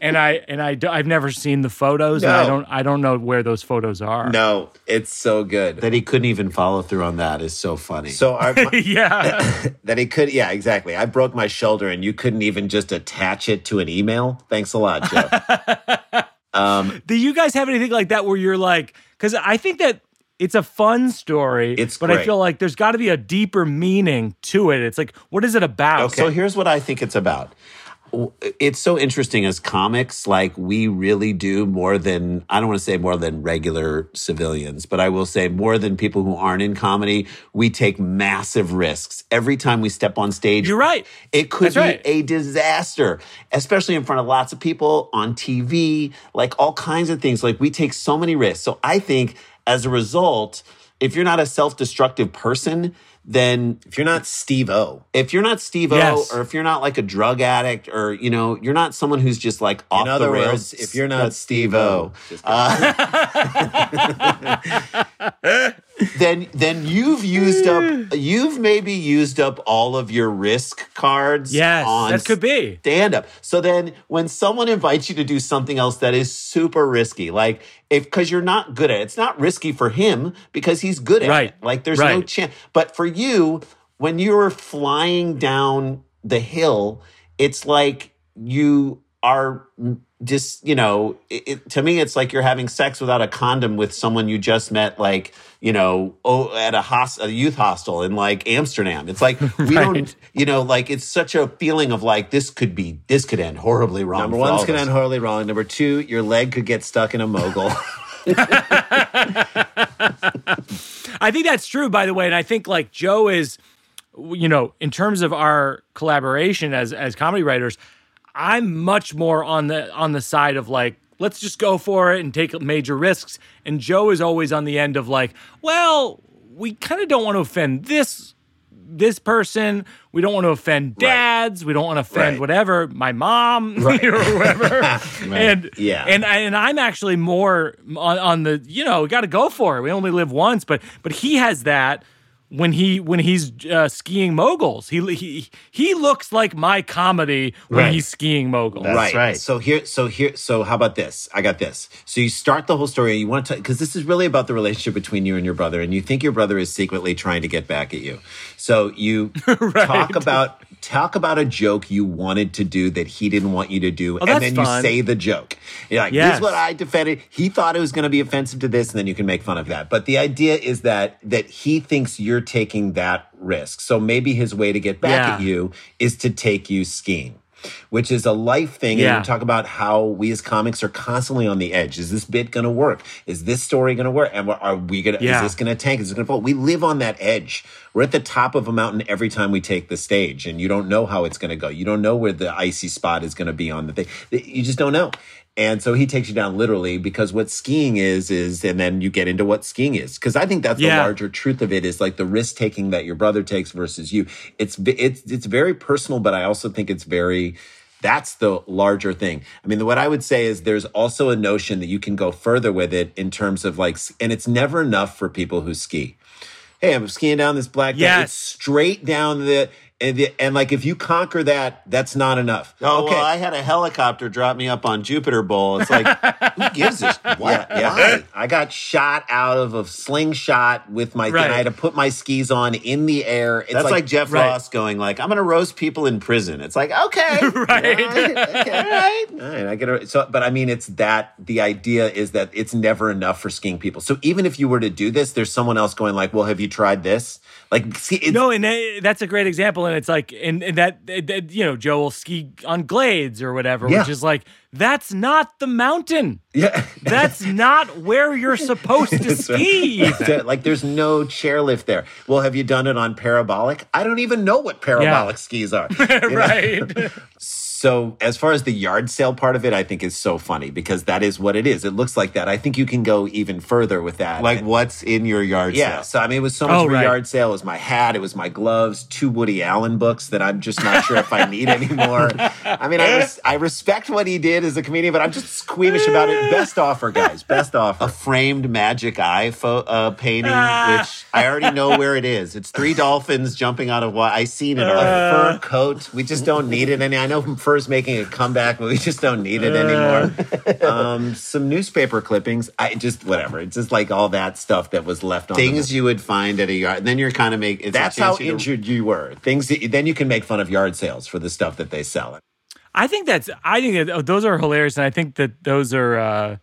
and i and i i've never seen the photos and I don't I don't know where those photos are. No, it's so good. That he couldn't even follow through on that is so funny. So our, yeah. that he could, yeah, exactly. I broke my shoulder and you couldn't even just attach it to an email. Thanks a lot, Joe. Um, Do you guys have anything like that where you're like, because I think that it's a fun story, It's but I feel like there's got to be a deeper meaning to it. It's like, what is it about? So here's what I think it's about. It's so interesting as comics, like we really do more than, I don't want to say more than regular civilians, but I will say more than people who aren't in comedy. We take massive risks. Every time we step on stage, You're right. it could That's be right. a disaster, especially in front of lots of people on TV, like all kinds of things. Like we take so many risks. So I think as a result, if you're not a self destructive person, then if you're not Steve O, if you're not Steve O Yes. or if you're not like a drug addict or, you know, you're not someone who's just like off in other the rails. words, if you're not Steve O, then then you've used up you've maybe used up all of your risk cards Yes, on that could be. stand up so then when someone invites you to do something else that is super risky like if because you're not good at it it's not risky for him because he's good at Right, it. Like there's no chance but for you when you're flying down the hill it's like you are just you know it, it- to me it's like you're having sex without a condom with someone you just met like you know oh, at a, hos- a youth hostel in like amsterdam it's like we don't you know like it's such a feeling of like this could be this could end horribly wrong number for all one's going to end horribly wrong. Number two, your leg could get stuck in a mogul. I think that's true, by the way. And I think like Joe is, you know, in terms of our collaboration as as comedy writers, I'm much more on the on the side of like let's just go for it and take major risks. And Joe is always on the end of like, well, we kind of don't want to offend this this person. We don't want to offend dads. We don't want to offend Right. whatever my mom or whoever. And Yeah. and and I'm actually more on, on the you know we got to go for it. We only live once, but but he has that when he when he's uh, skiing moguls. He he he looks like my comedy when Right. he's skiing moguls. That's right. So here, so here, so how about this? I got this. So you start the whole story. You want to, because this is really about the relationship between you and your brother, and you think your brother is secretly trying to get back at you. So you talk about talk about a joke you wanted to do that he didn't want you to do, oh, and then fun. you say the joke. You're like, Yes. "Here's what I defended." He thought it was going to be offensive to this, and then you can make fun of that. But the idea is that that he thinks you're taking that risk. So maybe his way to get back Yeah. at you is to take you skiing. Which is a life thing. Yeah. And we talk about how we as comics are constantly on the edge. Is this bit going to work? Is this story going to work? And are we going to, Yeah. is this going to tank? Is it going to fall? We live on that edge. We're at the top of a mountain every time we take the stage and you don't know how it's going to go. You don't know where the icy spot is going to be on the thing. You just don't know. And so he takes you down literally because what skiing is is, and then you get into what skiing is. Because I think that's Yeah. the larger truth of it is like the risk taking that your brother takes versus you. It's it's it's very personal, but I also think it's very. That's the larger thing. I mean, what I would say is there's also a notion that you can go further with it in terms of like, and it's never enough for people who ski. Hey, I'm skiing down this black. It's Yes. straight down the and, the and like if you conquer that, that's not enough. Oh, well, I had a helicopter drop me up on Jupiter Bowl. It's like, who gives a what? Yeah, yeah. Why? I got shot out of a slingshot with my Right. thing. I had to put my skis on in the air. It's That's like, Jeff right. Ross going like, "I'm going to roast people in prison." It's like, okay, Right. all right, okay, all right. All right, I get it. So, but I mean, it's that the idea is that it's never enough for skiing people. So even if you were to do this, there's someone else going like, "Well, have you tried this?" Like, see, it's, No, and that's a great example. And it's like, and, and that, that, you know, Joe will ski on glades or whatever, Yeah. which is like, that's not the mountain. yeah, That's not where you're supposed to ski. So, like there's no chairlift there. Well, have you done it on parabolic? I don't even know what parabolic skis are. Right. So, as far as the yard sale part of it, I think is so funny because that is what it is. It looks like that. I think you can go even further with that. Like, what's in your yard Yeah, sale? so I mean, it was so much Oh, of right. yard sale. It was my hat, it was my gloves, two Woody Allen books that I'm just not sure if I need anymore. I mean, I, res- I respect what he did as a comedian, but I'm just squeamish about it. Best offer, guys. Best offer. a framed magic eye pho- uh, painting, which I already know where it is. It's three dolphins jumping out of water. I seen it a already. fur coat. We just don't need it any. I know fur's making a comeback, but we just don't need it anymore. Um, some newspaper clippings. I just whatever. It's just like all that stuff that was left on the- Things you would find at a yard. And then you're kind of make. It's That's how chance you to- injured you were. Things that, then you can make fun of yard sales for the stuff that they sell. I think that's, I think that those are hilarious. And I think that those are, uh,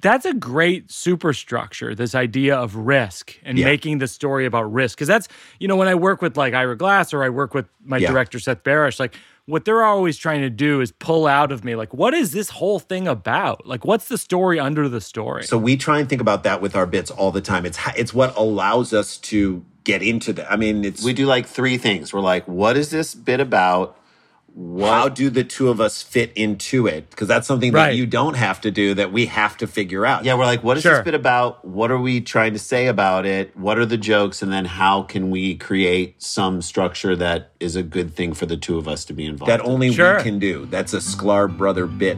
that's a great superstructure, this idea of risk and Yeah. making the story about risk. Cause that's, you know, when I work with like Ira Glass or I work with my Yeah. director, Seth Barrish, like what they're always trying to do is pull out of me, like, what is this whole thing about? Like, what's the story under the story? So we try and think about that with our bits all the time. It's it's what allows us to get into that. I mean, it's we do like three things. We're like, what is this bit about? What how do the two of us fit into it? Because that's something Right. that you don't have to do that we have to figure out. Yeah, we're like, what is Sure. this bit about? What are we trying to say about it? What are the jokes? And then how can we create some structure that is a good thing for the two of us to be involved that in? only Sure. we can do. That's a Sklar brother bit.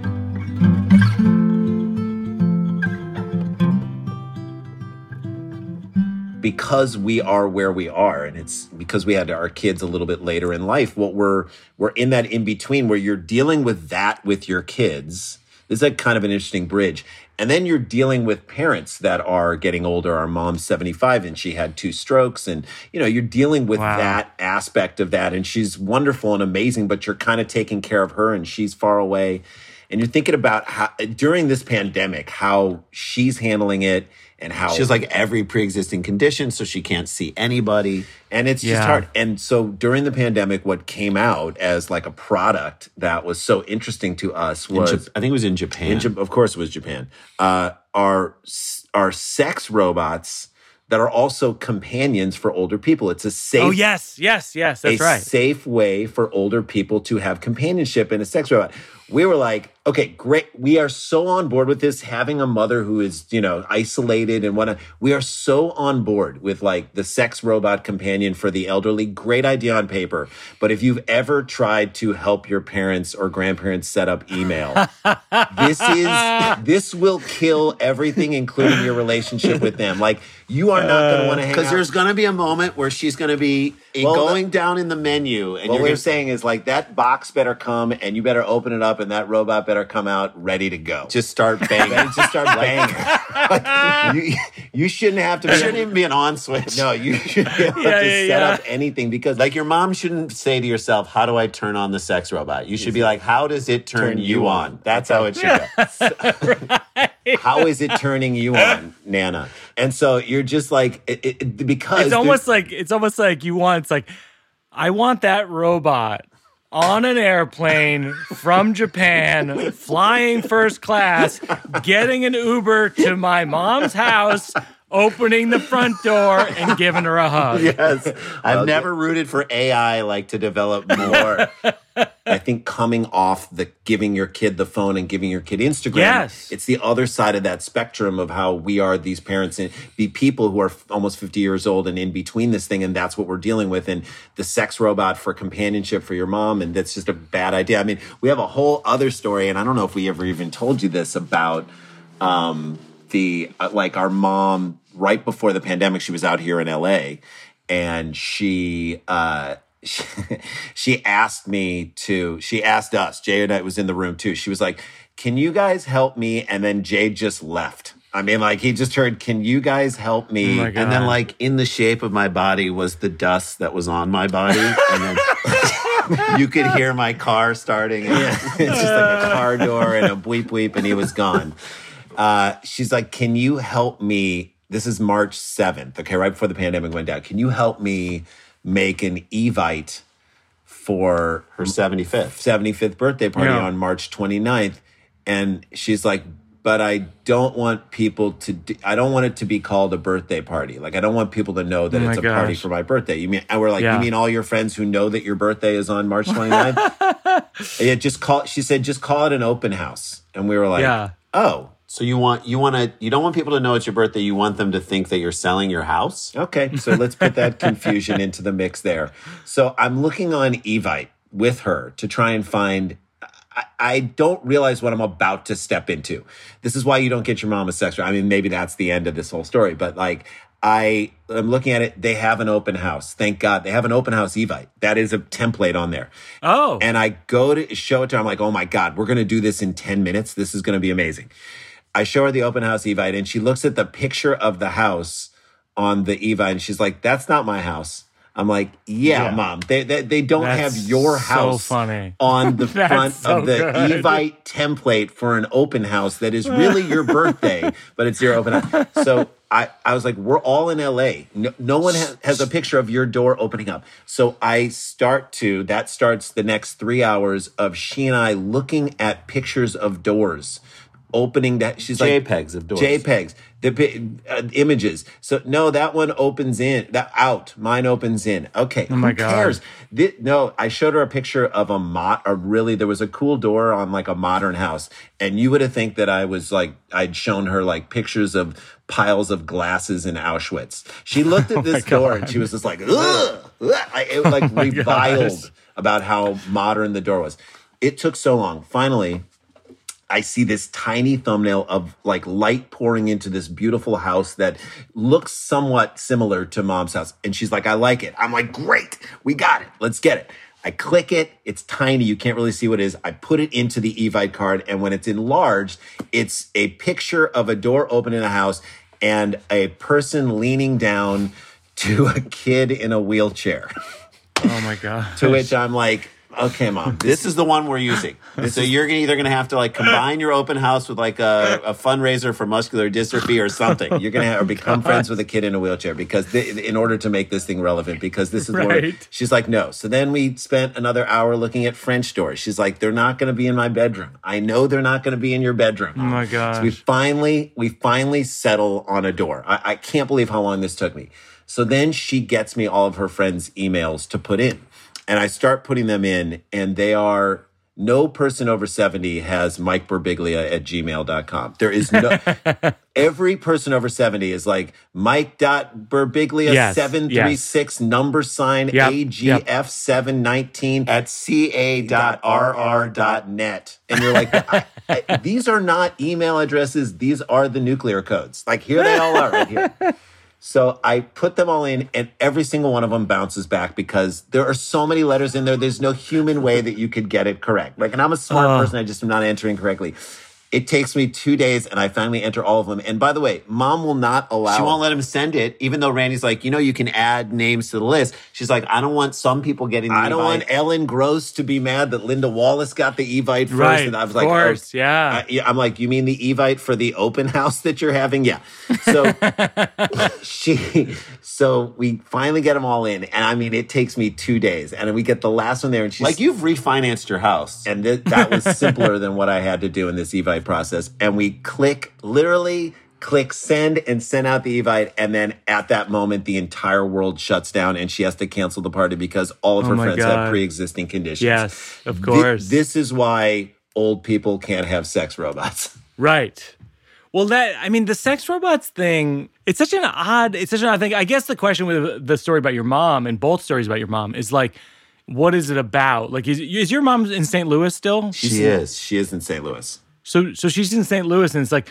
Because we are where we are, and it's because we had our kids a little bit later in life. What we're we're in that in between where you're dealing with that with your kids. This is a kind of an interesting bridge. And then you're dealing with parents that are getting older. Our mom's 75 and she had two strokes. And, you know, you're dealing with Wow. that aspect of that. And she's wonderful and amazing, but you're kind of taking care of her and she's far away. And you're thinking about how, during this pandemic, how she's handling it and how She has like every pre-existing condition, so she can't see anybody. and it's just Yeah. hard. And so during the pandemic, what came out as like a product that was so interesting to us was Jap- I think it was in Japan. in Jap- of course it was Japan, uh, are are sex robots that are also companions for older people. It's a safe, oh, yes, yes, yes, that's a right. safe way for older people to have companionship in a sex robot. We were like, okay, great. We are so on board with this. Having a mother who is, you know, isolated and whatnot. We are so on board with like the sex robot companion for the elderly. Great idea on paper. But if you've ever tried to help your parents or grandparents set up email, this is this will kill everything, including your relationship with them. Like you are not going to want to hang Because there's going to be a moment where she's going to be eh, Well, going down in the menu, and What you're we're saying is like that box better come and you better open it up and that robot better come out ready to go. just start banging. just start banging. you, you shouldn't have to be. shouldn't even be an on switch. no, you should be able Yeah, to yeah, set yeah. up anything because Like your mom shouldn't say to yourself, "How do I turn on the sex robot?" You should be like, "How does it turn, Turn you on?" on. That's how it should go. how is it turning you on, Nana? And so you're just like it, it- because it's almost like it's almost like you want it's like I want that robot on an airplane from Japan, flying first class, getting an Uber to my mom's house, opening the front door and giving her a hug. yes. I've never rooted for AI like to develop more. I think coming off the giving your kid the phone and giving your kid Instagram, Yes. it's the other side of that spectrum of how we are these parents and be people who are f- almost 50 years old and in between this thing. And that's what we're dealing with. And the sex robot for companionship for your mom. And that's just a bad idea. I mean, we have a whole other story. And I don't know if we ever even told you this about, um, the, uh, like our mom right before the pandemic, she was out here in LA and she, uh, she, she asked me to she asked us jay and i was in the room too she was like can you guys help me and then jay just left i mean like he just heard can you guys help me Oh. And then, like, in the shape of my body was the dust that was on my body. And then you could hear my car starting. Yeah, it's just like a car door and a bleep bleep, and he was gone. Uh, she's like, "Can you help me?" This is March seventh, okay, right before the pandemic went down. Can you help me make an evite for Her 75th. 75th birthday party Yeah. on March 29th. And she's like, but I don't want people to, do, I don't want it to be called a birthday party. Like, I don't want people to know that Oh it's a party for my birthday. You mean, and we're like, Yeah. you mean all your friends who know that your birthday is on March 29th? yeah, just call, she said, just call it an open house. And we were like, Yeah. oh, So you want you want to you don't want people to know it's your birthday. You want them to think that you're selling your house. Okay, so let's put that confusion into the mix there. So I'm looking on Evite with her to try and find. I, I don't realize what I'm about to step into. This is why you don't get your mom a sex. I mean, maybe that's the end of this whole story, but like. I I am looking at it. They have an open house. Thank God they have an open house Evite. That is a template on there. Oh, And I go to show it to her. I'm like, oh my God, we're going to do this in 10 minutes. This is going to be amazing. I show her the open house Evite and she looks at the picture of the house on the Evite and she's like, that's not my house. I'm like, yeah, Yeah. mom. They, they, they don't That's have your so house funny. on the front so of the good. Evite template for an open house that is really your birthday, but it's your open house. So I, I was like, we're all in LA. No, no one has, has a picture of your door opening up. So I start to, that starts the next three hours of she and I looking at pictures of doors opening that. She's like, JPEGs of doors. JPEGs, the uh, images. So no, that one opens in, that out. Mine opens in. Okay, Oh my who God. cares? Thi- no, I showed her a picture of a mod. A really, there was a cool door on like a modern house, and you would have think that I was like I'd shown her like pictures of piles of glasses in Auschwitz. She looked Oh at this door and she was just like, ugh, ugh. It was like Oh reviled about how modern the door was. It took so long. Finally, I see this tiny thumbnail of like light pouring into this beautiful house that looks somewhat similar to mom's house. And she's like, I like it. I'm like, great. We got it. Let's get it. I click it. It's tiny. You can't really see what it is. I put it into the Evite card. And when it's enlarged, it's a picture of a door open in a house and a person leaning down to a kid in a wheelchair. oh my god. To which I'm like, okay, mom, This is the one we're using. so you're gonna, either going to have to like combine your open house with like a, a fundraiser for muscular dystrophy or something. You're gonna have, or become friends with a kid in a wheelchair because in order to make this thing relevant, because this is where Right. she's like, no. So then we spent another hour looking at French doors. She's like, they're not gonna be in my bedroom. I know they're not gonna be in your bedroom. Oh my god. So we finally, we finally settle on a door. I, I can't believe how long this took me. So then she gets me all of her friends' emails to put in. And I start putting them in, and they are no person over 70 has Mike Birbiglia at gmail.com. There is no every person over 70 is like Mike.Birbiglia Yes, 736 number sign Yep, AGF 719 at ca.rr.net. And you're like, I, I, these are not email addresses. These are the nuclear codes. Like here they all are right here. So I put them all in, and every single one of them bounces back because there are so many letters in there. There's no human way that you could get it correct. Like, and I'm a smart Oh. person. I just am not entering correctly. It takes me two days, and I finally enter all of them. And by the way, mom will not allow. She won't let him send it, even though Randy's like, you know, you can add names to the list. She's like, I don't want some people getting the I don't invite. want Ellen Gross to be mad that Linda Wallace got the Evite first. Right, and I was of like, course, oh, yeah. I, yeah. I'm like, you mean the Evite for the open house that you're having? Yeah. So she, so we finally get them all in, and I mean, it takes me two days, and we get the last one there, and she's Like you've refinanced your house. and th- that was simpler than what I had to do in this Evite process. And we click, literally click send and send out the evite and then at that moment the entire world shuts down and she has to cancel the party because all of Oh her my friends God. have pre-existing conditions Yes, of Thi- course. this is why old people can't have sex robots Right. Well, that I mean, the sex robots thing. It's such an odd. It's such an odd thing. I guess the question with the story about your mom and both stories about your mom is like, what is it about? Like, is is your mom in St. Louis still? She is. she is in st louis So so she's in St. Louis, and it's like,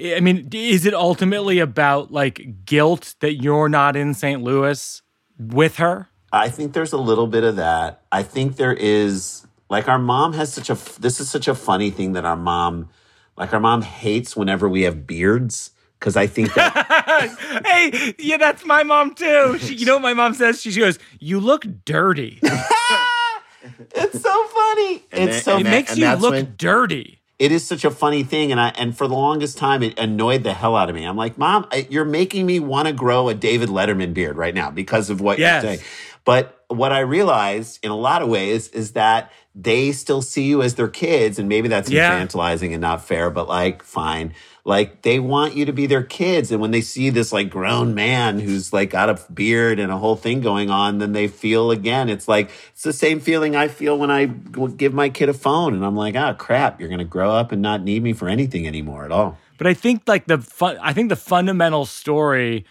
I mean, is it ultimately about like guilt that you're not in St. Louis with her? I think there's a little bit of that. I think there is like our mom has such a this is such a funny thing that our mom like our mom hates whenever we have beards because I think that Hey, yeah, that's my mom too. She, you know what my mom says? She, she goes, "You look dirty. it's so funny. And it's then- so It and makes and you look when- dirty." It is such a funny thing and I and for the longest time it annoyed the hell out of me. I'm like, "Mom, you're making me want to grow a David Letterman beard right now because of what Yes. you're saying." But what I realized in a lot of ways is that they still see you as their kids and maybe that's Yeah. infantilizing and not fair, but like fine. Like they want you to be their kids and when they see this like grown man who's like got a beard and a whole thing going on, then they feel again it's like it's the same feeling I feel when I give my kid a phone and I'm like, "Oh crap, you're going to grow up and not need me for anything anymore at all." But I think like the fun, I think the fundamental story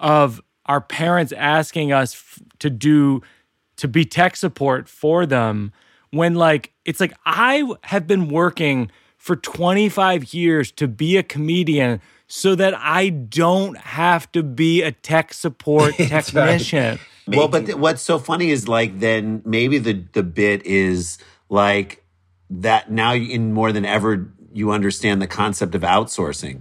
of our parents asking us f- to do to be tech support for them when like it's like I have been working for 25 years to be a comedian so that I don't have to be a tech support technician. Well, but th- what's so funny is like then maybe the the bit is like that now in more than ever you understand the concept of outsourcing.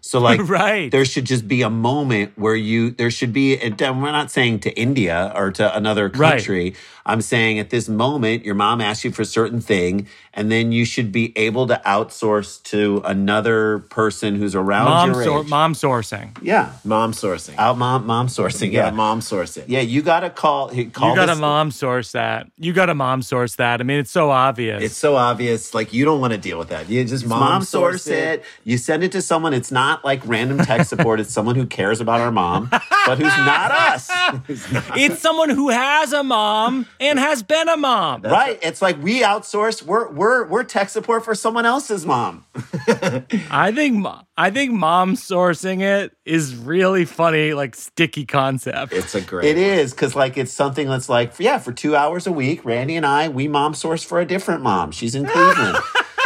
So like Right. there should just be a moment where you there should be and we're not saying to India or to another Right. Country. I'm saying at this moment your mom asks you for a certain thing and then you should be able to outsource to another person who's around Mom, your sor- age. mom sourcing. Yeah. mom sourcing Out mom mom sourcing. yeah Yeah. mom sourcing Yeah, you got to call. he- call You got to this- mom source that. You got to mom source that. I mean, it's so obvious. it's so obvious like you don't want to deal with that you just mom, Mom, source it. You send it to someone. It's not like random tech support. it's someone who cares about our mom, but who's not us. it's someone who has a mom and has been a mom. right? It's like we outsource. We're we're we're tech support for someone else's mom. I think I think mom sourcing it is really funny, like sticky concept. it's a great It is because like it's something that's like yeah, for two hours a week, Randy and I we mom source for a different mom. She's in Cleveland.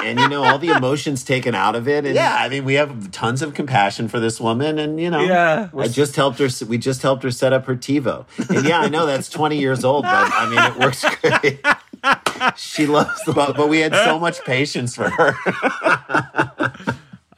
And you know all the emotions taken out of it and yeah, I mean we have tons of compassion for this woman, and you know Yeah. I just helped her. We just helped her set up her TiVo, and yeah, I know that's twenty years old, but I mean it works great. She loves the. But, but we had so much patience for her.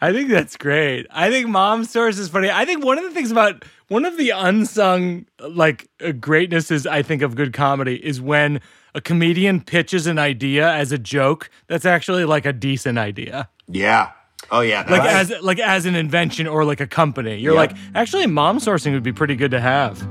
I think that's great. I think mom source is funny. I think one of the things about one of the unsung like uh, greatnesses I think of good comedy is when a comedian pitches an idea as a joke that's actually like a decent idea. Yeah. Oh yeah. Like that's- as like as an invention or like a company. You're Yep. like, actually mom sourcing would be pretty good to have.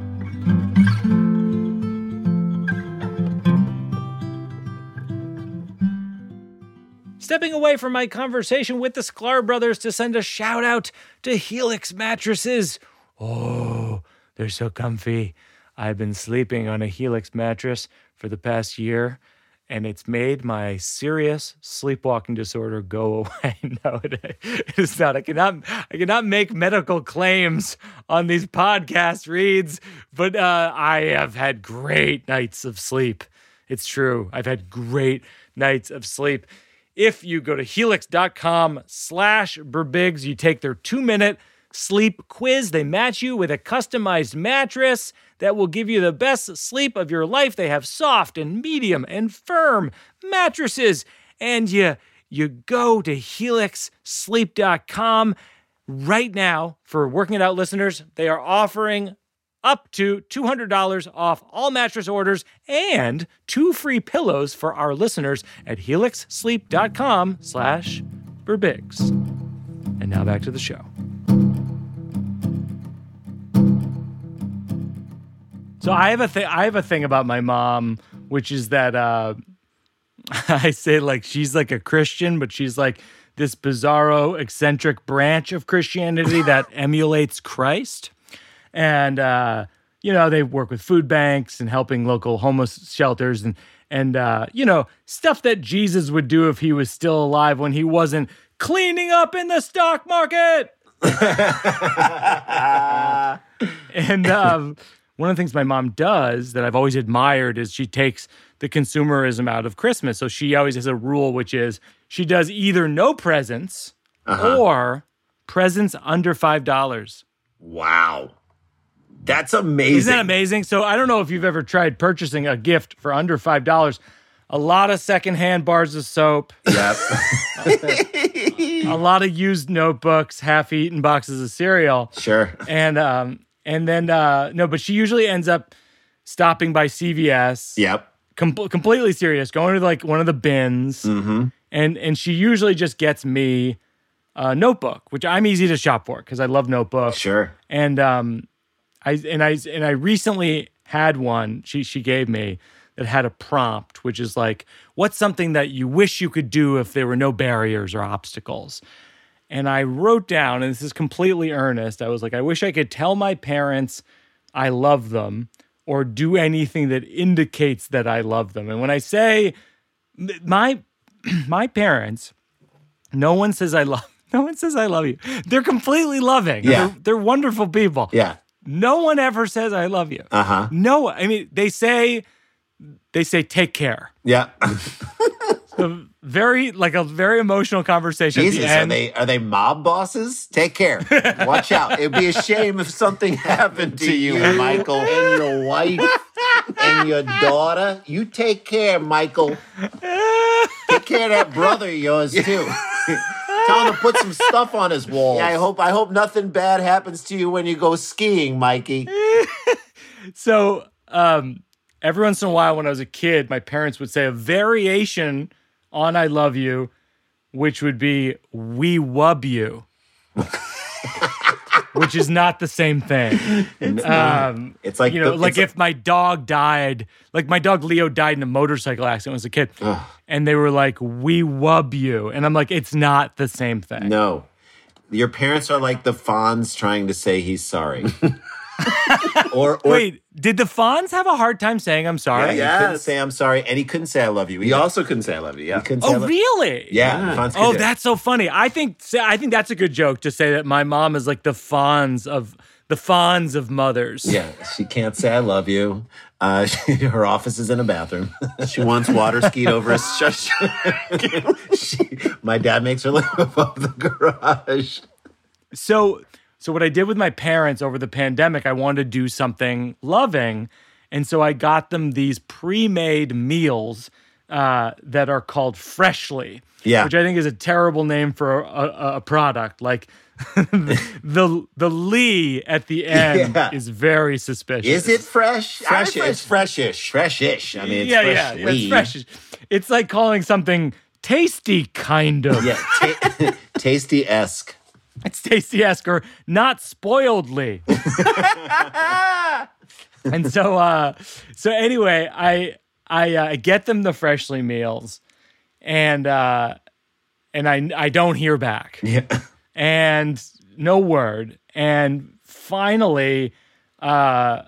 Stepping away from my conversation with the Sklar brothers to send a shout out to Helix mattresses. Oh, they're so comfy. I've been sleeping on a Helix mattress for the past year, and it's made my serious sleepwalking disorder go away. no, it, it is not. I cannot. I cannot make medical claims on these podcast reads, but uh, I have had great nights of sleep. It's true. I've had great nights of sleep. If you go to helix.com slash birbigs, you take their two minute sleep quiz. They match you with a customized mattress that will give you the best sleep of your life. They have soft and medium and firm mattresses. And you, you go to helixsleep.com right now for working it out listeners. They are offering up to $200 off all mattress orders and two free pillows for our listeners at helixsleep.com slash birbigs. And now back to the show. So I have a thing I have a thing about my mom, which is that uh I say like she's like a Christian, but she's like this bizarro, eccentric branch of Christianity that emulates Christ. And, uh, you know, they work with food banks and helping local homeless shelters and, and uh, you know, stuff that Jesus would do if he was still alive when he wasn't cleaning up in the stock market. and um, one of the things my mom does that I've always admired is she takes the consumerism out of Christmas. So she always has a rule, which is she does either no presents or presents under five dollars. Wow. That's amazing. Isn't that amazing? So I don't know if you've ever tried purchasing a gift for under five dollars. A lot of secondhand bars of soap, Yep. a lot of used notebooks, half-eaten boxes of cereal. sure. and um and then uh no but she usually ends up stopping by cvs Yep. com- completely serious going to like one of the bins Mm-hmm. and and she usually just gets me a notebook which i'm easy to shop for because i love notebooks Sure. and um i and i and i recently had one she she gave me that had a prompt which is like what's something that you wish you could do if there were no barriers or obstacles and I wrote down, and this is completely earnest. I was like, I wish I could tell my parents I love them or do anything that indicates that I love them. And when I say my my parents, no one says I love no one says I love you. They're completely loving. Yeah. They're, they're wonderful people. Yeah. No one ever says I love you. Uh huh. No, I mean they say they say take care. Yeah. A very like a very emotional conversation. at the Jesus, are they are they mob bosses? Take care. Watch out. It'd be a shame if something happened to you, Michael, and your wife and your daughter. You take care, Michael. Take care of that brother of yours too. Tell him to put some stuff on his wall. Yeah, I hope I hope nothing bad happens to you when you go skiing, Mikey. So, um, every once in a while, when I was a kid, my parents would say a variation on "I love you," which would be "We wub you," which is not the same thing. Um, It's like you know, the- like it's if my dog died, like my dog Leo died in a motorcycle accident when I was a kid, and they were like, "We wub you," and I'm like, "It's not the same thing." No. Your parents are like the Fonz trying to say he's sorry. or, or Wait, did the Fonz have a hard time saying "I'm sorry"? yeah, he couldn't say I'm sorry, and he couldn't say I love you. He also couldn't say I love you. Yeah. couldn't say I Oh, love- really? Yeah, Fonz Oh, that's so funny. I think I think that's a good joke to say that my mom is like the Fonz of the Fonz of mothers. Yeah, she can't say I love you. Uh, her office is in a bathroom. She wants water skied over a shush. she, my dad makes her live above the garage. So so what I did with my parents over the pandemic, I wanted to do something loving, and so I got them these pre-made meals uh, that are called Freshly. Yeah. which I think is a terrible name for a, a, a product. Like the the Lee at the end Yeah. is very suspicious. Is it fresh? Fresh, it's freshish. Freshish. I mean, it's yeah, fresh. yeah, it's fresh. It's like calling something tasty, kind of. Yeah, ta- tasty esque. It's tasty esque or not spoiledly. and so, uh, so anyway, I I uh, get them the freshly meals, and uh, and I I don't hear back. Yeah. and no word. And finally, uh,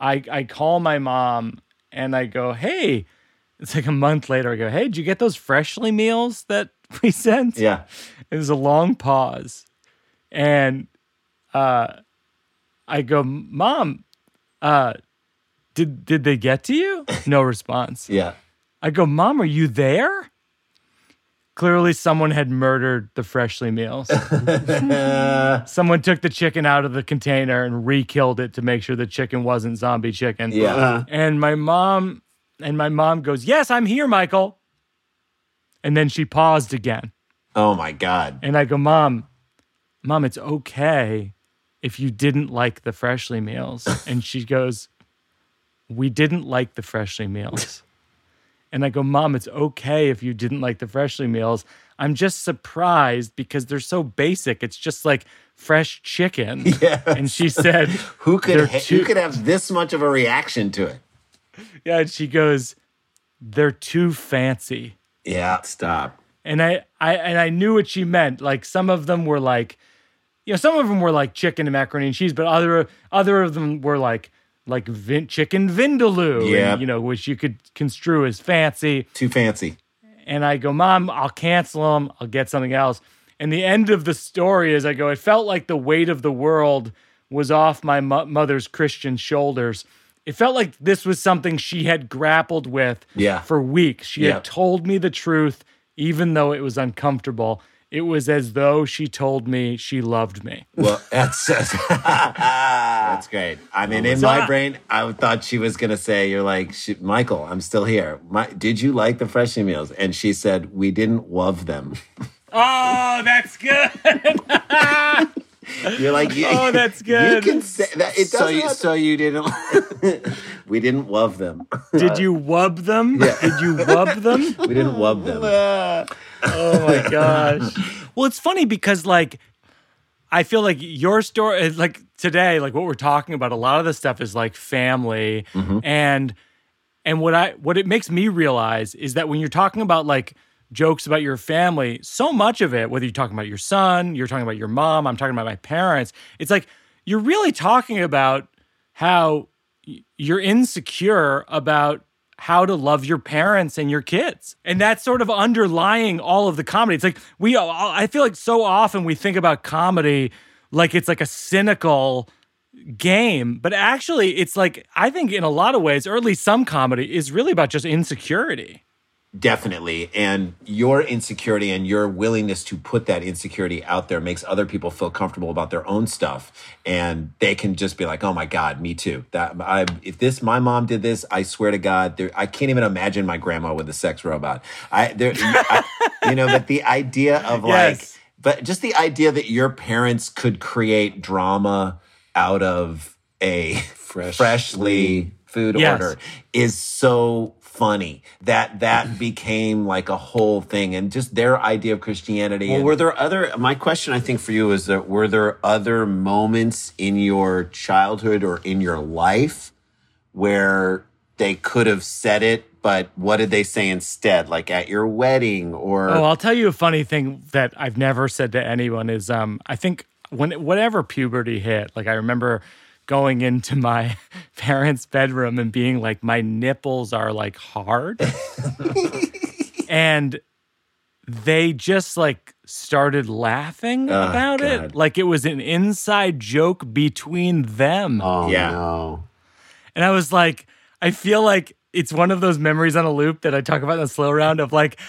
I I call my mom and I go, "Hey," it's like a month later. I go, "Hey, did you get those freshly meals that we sent?" Yeah. It was a long pause, and uh, I go, "Mom, uh, did did they get to you?" No response. Yeah. I go, Mom, are you there? Clearly, someone had murdered the freshly meals. someone took the chicken out of the container and re-killed it to make sure the chicken wasn't zombie chicken. Yeah. And my mom and my mom goes, "Yes, I'm here, Michael." And then she paused again. Oh my God. And I go, Mom, Mom, it's okay if you didn't like the freshly meals. And she goes, We didn't like the freshly meals. And I go, Mom, it's okay if you didn't like the freshly meals. I'm just surprised because they're so basic. It's just like fresh chicken. Yes. And she said, Who could ha- too- who could have this much of a reaction to it? Yeah, and she goes, They're too fancy. Yeah. Stop. and I, I and I knew what she meant. Like some of them were like, you know, some of them were like chicken and macaroni and cheese, but other other of them were like like vin- chicken vindaloo, and, you know, which you could construe as fancy. Too fancy. And I go, Mom, I'll cancel them. I'll get something else. And the end of the story is I go, it felt like the weight of the world was off my mo- mother's Christian shoulders. It felt like this was something she had grappled with Yeah. for weeks. She Yeah. had told me the truth, even though it was uncomfortable. It was as though she told me she loved me. Well, that's that's great. I mean, in my I- brain, I thought she was gonna say, "You're like Michael. I'm still here. My, did you like the freshie meals?" And she said, "We didn't love them." Oh, that's good. You're like, Oh, that's good. You can say that. It So doesn't. you, so you didn't. we didn't love them. Did you wub them? Yeah. Did you wub them? we didn't wub them. Oh my gosh. Well, it's funny because like I feel like your story eh, like today, like what we're talking about, a lot of the stuff is like family mm-hmm. and and what I what it makes me realize is that when you're talking about like jokes about your family, so much of it, whether you're talking about your son, you're talking about your mom, I'm talking about my parents, it's like you're really talking about how you're insecure about how to love your parents and your kids. And that's sort of underlying all of the comedy. It's like we I feel like so often we think about comedy like it's like a cynical game, but actually it's like I think in a lot of ways, or at least some comedy is really about just insecurity. Definitely. And your insecurity and your willingness to put that insecurity out there makes other people feel comfortable about their own stuff. And they can just be like, oh my God, me too. That I if this my mom did this, I swear to God, there, I can't even imagine my grandma with a sex robot. I there I, you know, but the idea of like Yes. but just the idea that your parents could create drama out of a freshly food Yes. order is so funny that that became like a whole thing and just their idea of Christianity. Well, and- were there other? My question, I think, for you is that were there other moments in your childhood or in your life where they could have said it, but what did they say instead? Like at your wedding or? Oh, I'll tell you a funny thing that I've never said to anyone is um I think when whatever puberty hit, like I remember going into my parents' bedroom and being like my nipples are like hard. and they just like started laughing Oh, about God. it like it was an inside joke between them. oh Yeah. no. And I was like, I feel like it's one of those memories on a loop that I talk about in the slow round of like,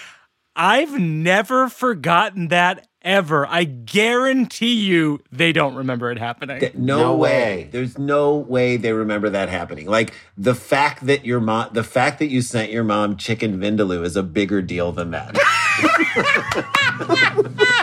I've never forgotten that ever. I guarantee you they don't remember it happening. Th- no, No way. way. There's no way they remember that happening. Like the fact that your mom, the fact that you sent your mom chicken vindaloo is a bigger deal than that.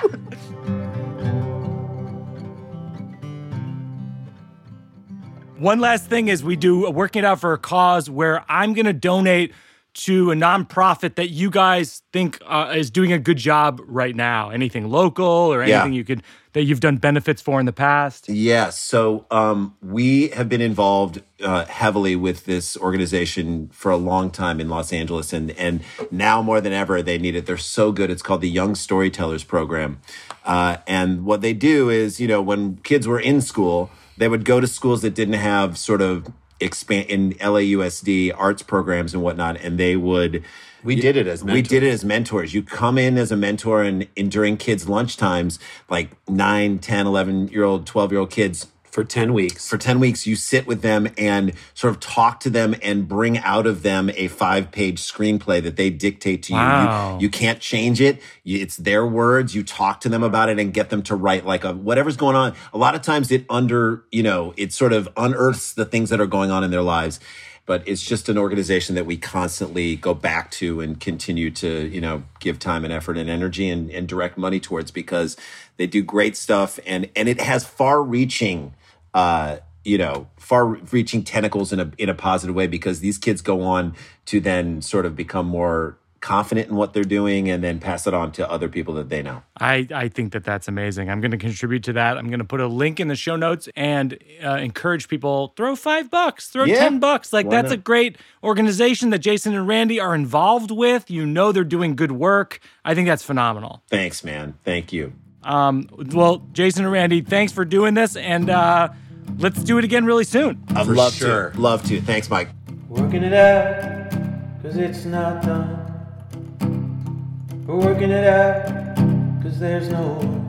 One last thing is we do a working it out for a cause where I'm going to donate to a nonprofit that you guys think uh, is doing a good job right now. Anything local or Yeah. anything you could that you've done benefits for in the past. Yes. So um, we have been involved uh, heavily with this organization for a long time in Los Angeles, and and now more than ever they need it. They're so good. It's called the Young Storytellers Program, uh, and what they do is, you know, when kids were in school, they would go to schools that didn't have sort of expand in LAUSD arts programs and whatnot, and they would We did it as we did it as mentors. You come in as a mentor and, and during kids' lunch times, like 9, 10, 11 year old, 12 year old kids, for ten weeks. for 10 weeks, you sit with them and sort of talk to them and bring out of them a five page screenplay that they dictate to you. Wow. You, you can't change it. You, it's their words. You talk to them about it and get them to write like a, whatever's going on. A lot of times it under, you know, it sort of unearths the things that are going on in their lives. But it's just an organization that we constantly go back to and continue to, you know, give time and effort and energy and, and direct money towards because they do great stuff and and it has far reaching uh, you know, far-reaching tentacles in a in a positive way because these kids go on to then sort of become more confident in what they're doing and then pass it on to other people that they know. I, I think that that's amazing. I'm going to contribute to that. I'm going to put a link in the show notes and uh, encourage people throw five bucks, throw Yeah. 10 bucks. Like, Why that's a great organization that Jason and Randy are involved with. You know, they're doing good work. I think that's phenomenal. Thanks, man. Thank you. Um, well, Jason and Randy, thanks for doing this. And uh, let's do it again really soon. I'd For love sure. to. Love to. Thanks, Mike. Working it out, cause it's not done. We're working it out, cause there's no.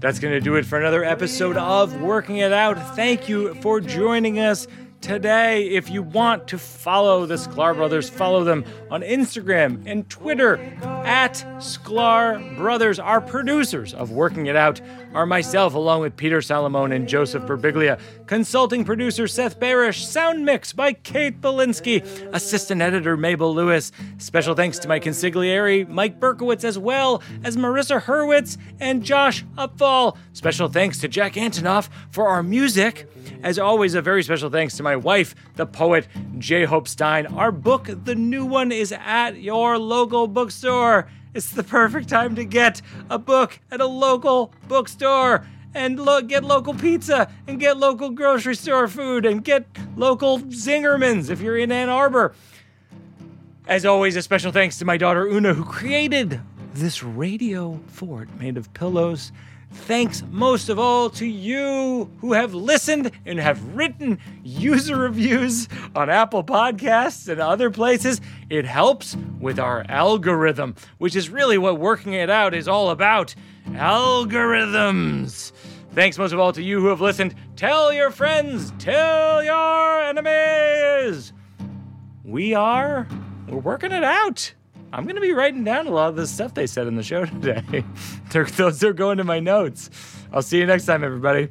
That's going to do it for another episode of Working It Out. Thank you for joining us today. If you want to follow the Sklar Brothers, follow them on Instagram and Twitter at Sklar Brothers. Our producers of Working It Out are myself, along with Peter Salamone and Joseph Birbiglia. Consulting producer Seth Barrish. Sound mix by Kate Belinsky. Assistant editor Mabel Lewis. Special thanks to my consigliere Mike Berkowitz, as well as Marissa Hurwitz and Josh Upfall. Special thanks to Jack Antonoff for our music. As always, a very special thanks to my wife, the poet J. Hope Stein. Our book, the new one, is at your local bookstore. It's the perfect time to get a book at a local bookstore and lo- get local pizza and get local grocery store food and get local Zingerman's if you're in Ann Arbor. As always, a special thanks to my daughter Oona, who created this radio fort made of pillows. Thanks most of all to you who have listened and have written user reviews on Apple Podcasts and other places. It helps with our algorithm, which is really what working it out is all about algorithms. Thanks most of all to you who have listened. Tell your friends, tell your enemies we are we're working it out i'm to be writing down a lot of the stuff they said in the show today. Those are going to my notes. I'll see you next time everybody